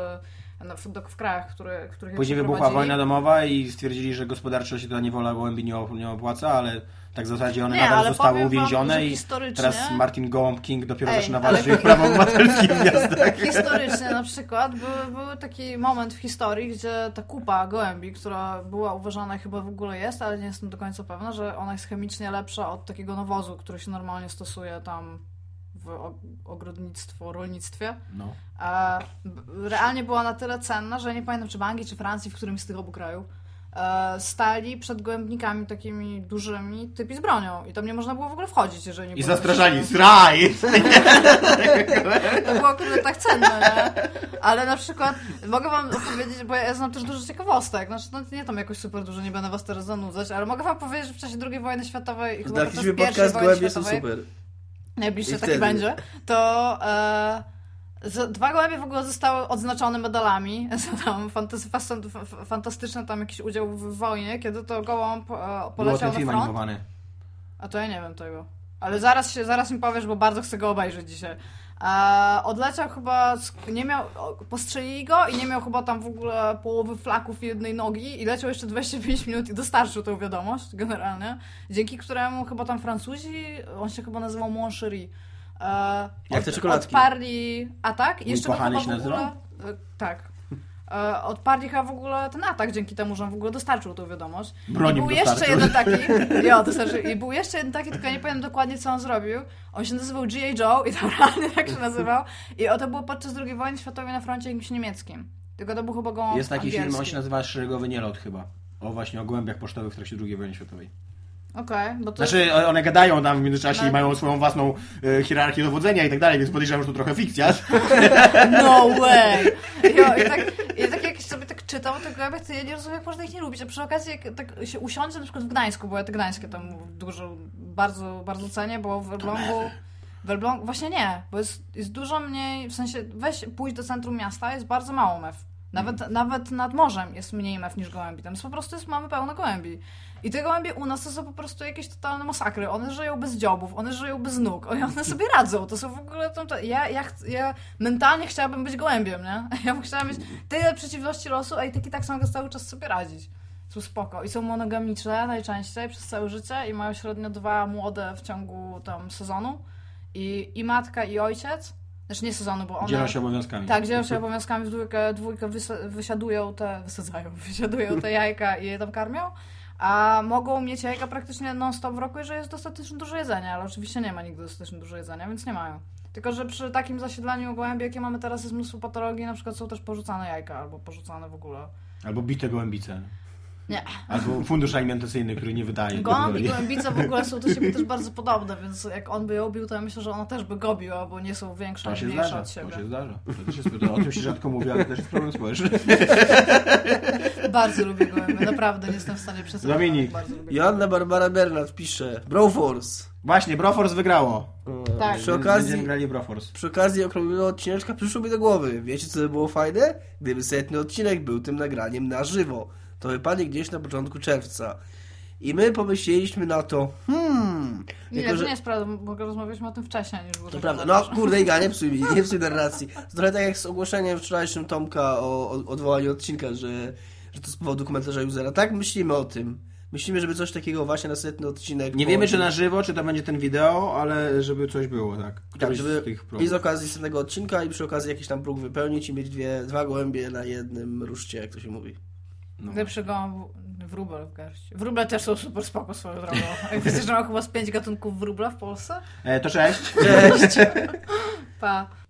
na- w, w krajach, które, których Później wybuchła wojna domowa i stwierdzili, że gospodarczo się ta niewola gołębi nie, nie opłaca, ale tak w zasadzie one Nie, nadal ale zostały wam, uwięzione że i historycznie- teraz Martin Gołąb King dopiero Ej, zaczyna ale- walczyć o prawa obywatelskie w miastach. Historycznie na przykład był, był taki moment w historii, gdzie ta kupa gołębi, która była uważana chyba w ogóle jest, ale nie jestem do końca pewna, że ona jest chemicznie lepsza od takiego nawozu, który się normalnie stosuje tam w ogrodnictwo, rolnictwie. No. E, realnie była na tyle cenna, że nie pamiętam czy w Anglii, czy Francji, w którymś z tych obu krajów, e, stali przed gołębnikami takimi dużymi, typi z bronią. I tam nie można było w ogóle wchodzić, jeżeli nie I było zastraszali, sraj! To było kurde tak cenne, nie? Ale na przykład mogę wam opowiedzieć, bo ja znam też dużo ciekawostek. Znaczy, no nie tam jakoś super dużo, nie będę was teraz zanudzać, ale mogę wam powiedzieć, że w czasie II wojny światowej i chyba podczas pierwszej wojny światowej, super. Najbliższy I taki będzie, to e, dwa gołębie w ogóle zostały odznaczone medalami za tam fantasy, fantastyczny tam jakiś udział w wojnie, kiedy to gołąb e, poleciał na front. animowany. A to ja nie wiem tego. Ale zaraz, się, zaraz mi powiesz, bo bardzo chcę go obejrzeć dzisiaj. Odleciał chyba, nie miał, postrzelili go i nie miał chyba tam w ogóle połowy flaków jednej nogi i leciał jeszcze 25 minut i dostarczył tą wiadomość generalnie, dzięki któremu chyba tam Francuzi, on się chyba nazywał Moncherie, e, Jak te czekoladki. odparli atak i jeszcze go chyba się w ogóle... E, tak. E, odparli chyba w ogóle ten atak dzięki temu, że on w ogóle dostarczył tą wiadomość. Broń I był jeszcze dostarczył. jeden taki, jo, to znaczy, i był jeszcze jeden taki, tylko ja nie pamiętam dokładnie co on zrobił. On się nazywał G.A. Joe i tam realnie tak się nazywał. I o to było podczas II wojny światowej na froncie jakimś niemieckim. Tylko to był chyba go Jest taki film, on angielski. się nazywa Szeregowy Nielot chyba. O właśnie, o gołębiach pocztowych w trakcie II wojny światowej. Okej, bo to Znaczy, one gadają tam w międzyczasie No. i mają swoją własną e, hierarchię dowodzenia i tak dalej, więc podejrzewam, że to trochę fikcja. No way! Jo, i, tak, I tak jak sobie tak czytam o tych gołębiach, to ja nie rozumiem, jak można ich nie lubić. A przy okazji, jak tak się usiądzie na przykład w Gdańsku, bo ja te Gdańskie tam dużo, bardzo, bardzo cenię, bo w Elblągu... W Elblągu, właśnie nie, bo jest, jest dużo mniej, w sensie weź pójść do centrum miasta, jest bardzo mało mew. Nawet, nawet nad morzem jest mniej mew niż gołębi. Tam jest po prostu jest, mamy pełno gołębi. I te gołębie u nas to są po prostu jakieś totalne masakry. One żyją bez dziobów, one żyją bez nóg, i one sobie radzą. To są w ogóle... Tam, to, ja, ja, ja mentalnie chciałabym być gołębiem, nie? Ja bym chciała mieć tyle przeciwności losu, a i tak i tak są cały czas sobie radzić. Są spoko. I są monogamiczne najczęściej przez całe życie i mają średnio dwa młode w ciągu tam sezonu. I, i matka, i ojciec. Znaczy nie sezonu, bo one... Dzielą się obowiązkami. Tak, dzielą się obowiązkami w dwójkę, dwójkę wysa- wysiadują te, wysadzają, wysiadują te jajka i je tam karmią, a mogą mieć jajka praktycznie non-stop w roku, jeżeli jest dostatecznie dużo jedzenia, ale oczywiście nie ma nigdy dostatecznie dużo jedzenia, więc nie mają. Tylko, że przy takim zasiedlaniu gołębi, jakie mamy teraz, jest mnóstwo patologii, na przykład są też porzucane jajka, albo porzucane w ogóle. Albo bite gołębice. Nie. Albo fundusz alimentacyjny, który nie wydaje. Gołąb i gołębice w ogóle są do siebie też bardzo podobne, więc jak on by ją bił, to ja myślę, że ona też by go biła, bo nie są większe To się mniejsze zdarza, od siebie. to się zdarza. To też jest, to, o tym się rzadko mówi, ale to też jest problem społeczny. Bardzo lubię gołębie, naprawdę nie jestem w stanie przesadzić. Dominik. Joanna Barbara Bernat pisze Broforce. Właśnie, Broforce wygrało. Tak. Przy okazji, Będziemy grali Broforce. przy okazji okrągłego odcineczka przyszło mi do głowy. Wiecie co by było fajne? Gdyby setny odcinek był tym nagraniem na żywo. To wypadnie gdzieś na początku czerwca. I my pomyśleliśmy na to, hmm... Nie, jako, to że- nie jest prawda, bo rozmawialiśmy o tym wcześniej niż było. To tak prawda. No kurde, Iga, nie psuj mi, nie psuj narracji. To trochę tak jak z ogłoszeniem wczorajszym Tomka o, o odwołaniu odcinka, że, że to z powodu komentarza usera. Tak myślimy o tym. Myślimy, żeby coś takiego właśnie na setny odcinek... Nie wiemy, czy na żywo, czy to będzie ten wideo, ale żeby coś było, tak. Tak, żeby z tych i z okazji setnego odcinka i przy okazji jakiś tam próg wypełnić i mieć dwie, dwa gołębie na jednym ruszcie, jak to się mówi. No. Lepszy go wróbel w garści. Wróble też są super spoko swoją drogą. Wiecie, że mam chyba z pięć gatunków wróbla w Polsce? E, to cześć. Cześć! Pa.